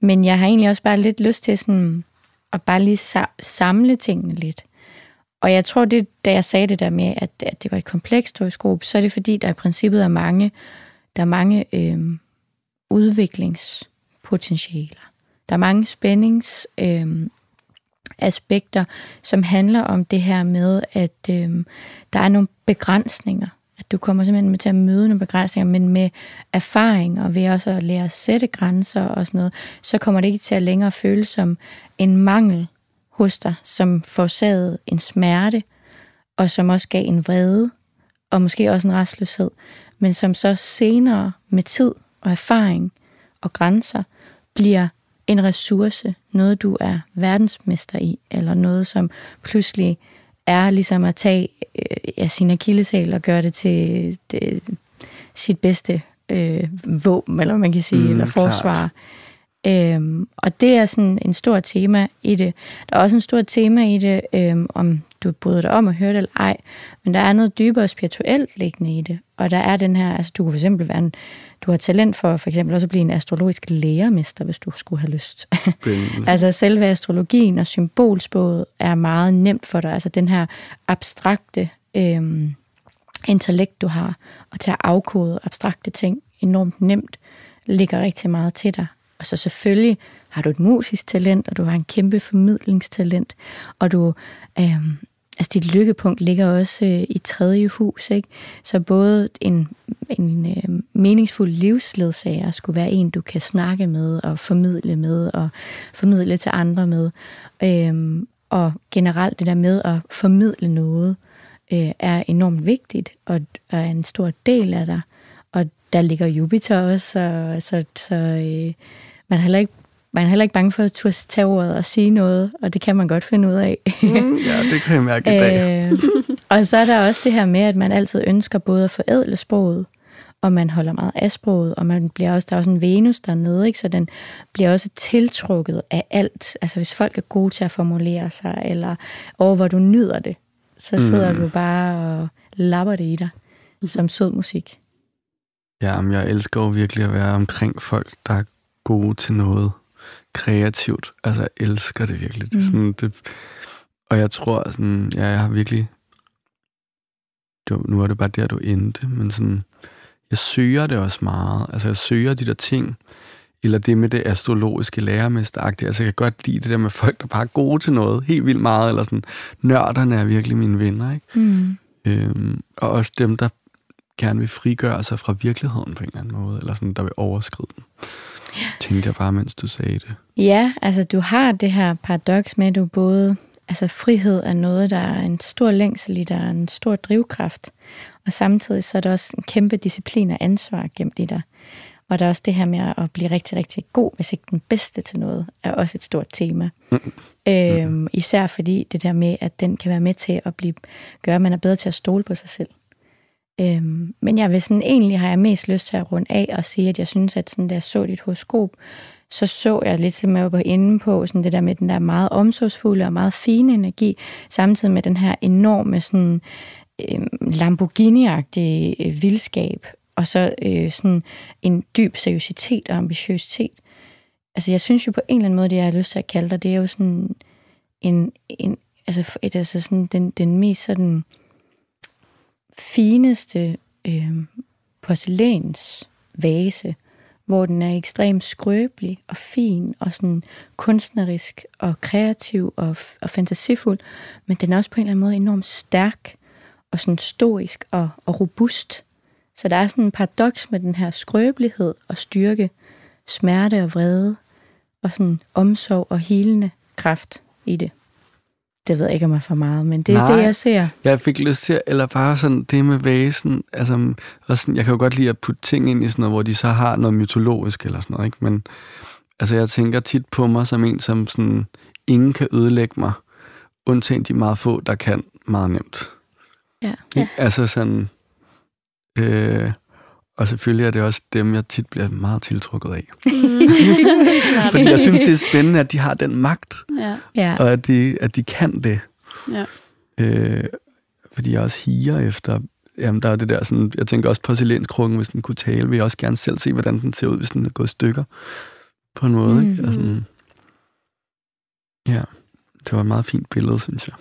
Men jeg har egentlig også bare lidt lyst til sådan, at bare lige sa- samle tingene lidt. Og jeg tror, det, da jeg sagde det der med, at, at det var et komplekst horoskop, så er det fordi, der i princippet er mange, der er mange øh, udviklingspotentialer. Der er mange spændings øh, aspekter, som handler om det her med, at øh, der er nogle begrænsninger. At du kommer simpelthen med til at møde nogle begrænsninger, men med erfaring og ved også at lære at sætte grænser og sådan noget, så kommer det ikke til at længere føles som en mangel hos dig, som forårsagede en smerte, og som også gav en vrede, og måske også en restløshed, men som så senere med tid og erfaring og grænser bliver en ressource, noget du er verdensmester i, eller noget, som pludselig er ligesom at tage øh, ja, sin akilleshæl og gøre det til det, sit bedste øh, våben, eller man kan sige, Mm, eller klart. forsvar. Øhm, og det er sådan en stor tema i det. Der er også en stor tema i det, øhm, om du bryder dig om at høre det eller ej, men der er noget dybere spirituelt liggende i det. Og der er den her, altså du kunne for eksempel være en, du har talent for for eksempel også at blive en astrologisk lærermester, hvis du skulle have lyst. [laughs] Altså selve astrologien og symbolsproget er meget nemt for dig. Altså den her abstrakte øhm, intellekt, du har, og til at afkode abstrakte ting enormt nemt, ligger rigtig meget til dig. Og så selvfølgelig har du et musisk talent, og du har en kæmpe formidlingstalent, og du, øhm, altså dit lykkepunkt ligger også øh, i tredje hus, ikke? Så både en, en øh, meningsfuld livsledsager skulle være en, du kan snakke med og formidle med og formidle til andre med. Øh, og generelt det der med at formidle noget øh, er enormt vigtigt og er en stor del af dig. Og der ligger Jupiter også, så, så, så øh, man har heller ikke man er heller ikke bange for at turde tage ordet og sige noget, og det kan man godt finde ud af. Mm. Ja, det kan jeg mærke i dag. Øh, og så er der også det her med, at man altid ønsker både at forædle sproget, og man holder meget af sproget, og man bliver også, der er også en Venus dernede, ikke? så den bliver også tiltrukket af alt. Altså hvis folk er gode til at formulere sig, eller over hvor du nyder det, så sidder Mm. du bare og lapper det i dig, som sød musik. Ja, men jeg elsker jo virkelig at være omkring folk, der er gode til noget kreativt. Altså, jeg elsker det virkelig. Det er Mm. sådan, det, og jeg tror, sådan, ja, jeg har virkelig... Det nu er det bare der, du endte, men sådan, jeg søger det også meget. Altså, jeg søger de der ting, eller det med det astrologiske lærermesteragtige. Altså, jeg kan godt lide det der med folk, der bare er gode til noget helt vildt meget, eller sådan, nørderne er virkelig mine venner, ikke? Mm. Øhm, og også dem, der gerne vil frigøre sig fra virkeligheden på en eller anden måde, eller sådan, der vil overskride den. Ja. Tænkte jeg bare, mens du sagde det. Ja, altså du har det her paradoks med, at du både, altså frihed er noget, der er en stor længsel i, der er en stor drivkraft, og samtidig så er der også en kæmpe disciplin og ansvar gemt i dig. Og der er også det her med at blive rigtig, rigtig god, hvis ikke den bedste til noget, er også et stort tema. Mm. Øhm, især fordi det der med, at den kan være med til at blive, gøre, at man er bedre til at stole på sig selv. Øhm, men jeg vil sådan, egentlig har jeg mest lyst til at runde af og sige, at jeg synes, at sådan, da jeg så dit horoskop, så så jeg lidt, som jeg var inde på, sådan det der med den der meget omsorgsfulde og meget fine energi, samtidig med den her enorme sådan, øh, Lamborghini-agtige øh, vildskab, og så øh, sådan en dyb seriøsitet og ambitiøsitet. altså jeg synes jo på en eller anden måde, det jeg har lyst til at kalde dig, det er jo sådan en, en altså, et, altså sådan den, den mest sådan fineste øh, porcelænsvase, hvor den er ekstremt skrøbelig og fin og sådan kunstnerisk og kreativ og, og fantasifuld, men den er også på en eller anden måde enormt stærk og sådan stoisk og, og robust. Så der er sådan en paradoks med den her skrøbelighed og styrke, smerte og vrede og sådan omsorg og helende kraft i det. Det ved jeg ikke, om jeg for meget, men det er Nej. det, jeg ser. Jeg fik lyst til, eller bare sådan det med vasen, altså, og sådan, jeg kan jo godt lide at putte ting ind i sådan noget, hvor de så har noget mytologisk eller sådan noget, ikke? men altså, jeg tænker tit på mig som en, som sådan, ingen kan ødelægge mig, undtagen de meget få, der kan meget nemt. Ja. Ikke? Altså sådan, øh, og selvfølgelig er det også dem, jeg tit bliver meget tiltrukket af. [laughs] Fordi jeg synes, det er spændende, at de har den magt, Ja, Ja, og at de, at de kan det. ja. Øh, fordi jeg også higer efter... Jamen, der er det der sådan... Jeg tænker også porcelænskrukken, hvis den kunne tale, vil jeg også gerne selv se, hvordan den ser ud, hvis den er gået i stykker. På en måde, mm. ikke? Altså, ja, det var et meget fint billede, synes jeg.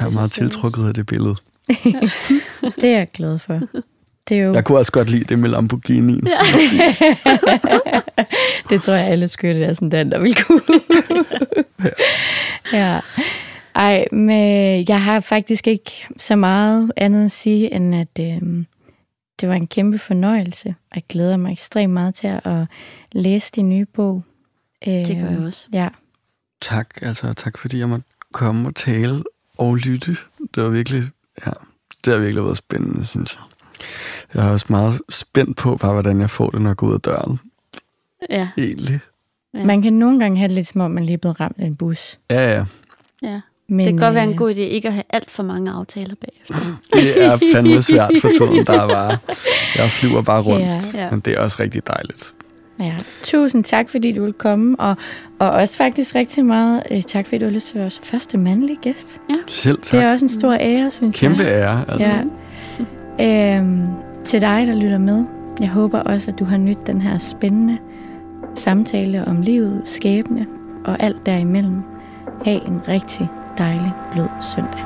Jeg er meget tiltrukket af det billede. [laughs] det er jeg glad for. [laughs] Det er jo... Jeg kunne også godt lide det med Lamborghinien. Ja. [laughs] det tror jeg, alle skytte er sådan den, der vil kunne. [laughs] ja. Ej, men jeg har faktisk ikke så meget andet at sige, end at øh, det var en kæmpe fornøjelse. Og jeg glæder mig ekstremt meget til at læse din nye bog. Øh, Det gør jeg også. Ja, Tak, altså tak fordi jeg måtte komme og tale og lytte. Det var virkelig, ja, det har virkelig været spændende, synes jeg. Jeg er også meget spændt på, bare hvordan jeg får det, når jeg går ud af døren, Ja, egentlig. Ja. man kan nogle gange have det lidt som om, man lige er blevet ramt af en bus. Ja, ja. ja. Men, Det kan godt være en øh, god idé ikke at have alt for mange aftaler bagefter. [laughs] Det er fandme svært for tiden, der er bare... Jeg flyver bare rundt, Ja. Ja. men det er også rigtig dejligt. Ja, tusind tak, fordi du ville komme, og, og også faktisk rigtig meget øh, tak, fordi du har lyst til at være vores første mandlige gæst. Selv Det tak. er også en stor ære, synes Kæmpe jeg. ære. Altså. Ja. [laughs] Øhm, til dig, der lytter med. Jeg håber også, at du har nydt den her spændende samtale om livet, skæbne og alt derimellem. Ha' en rigtig dejlig blød søndag.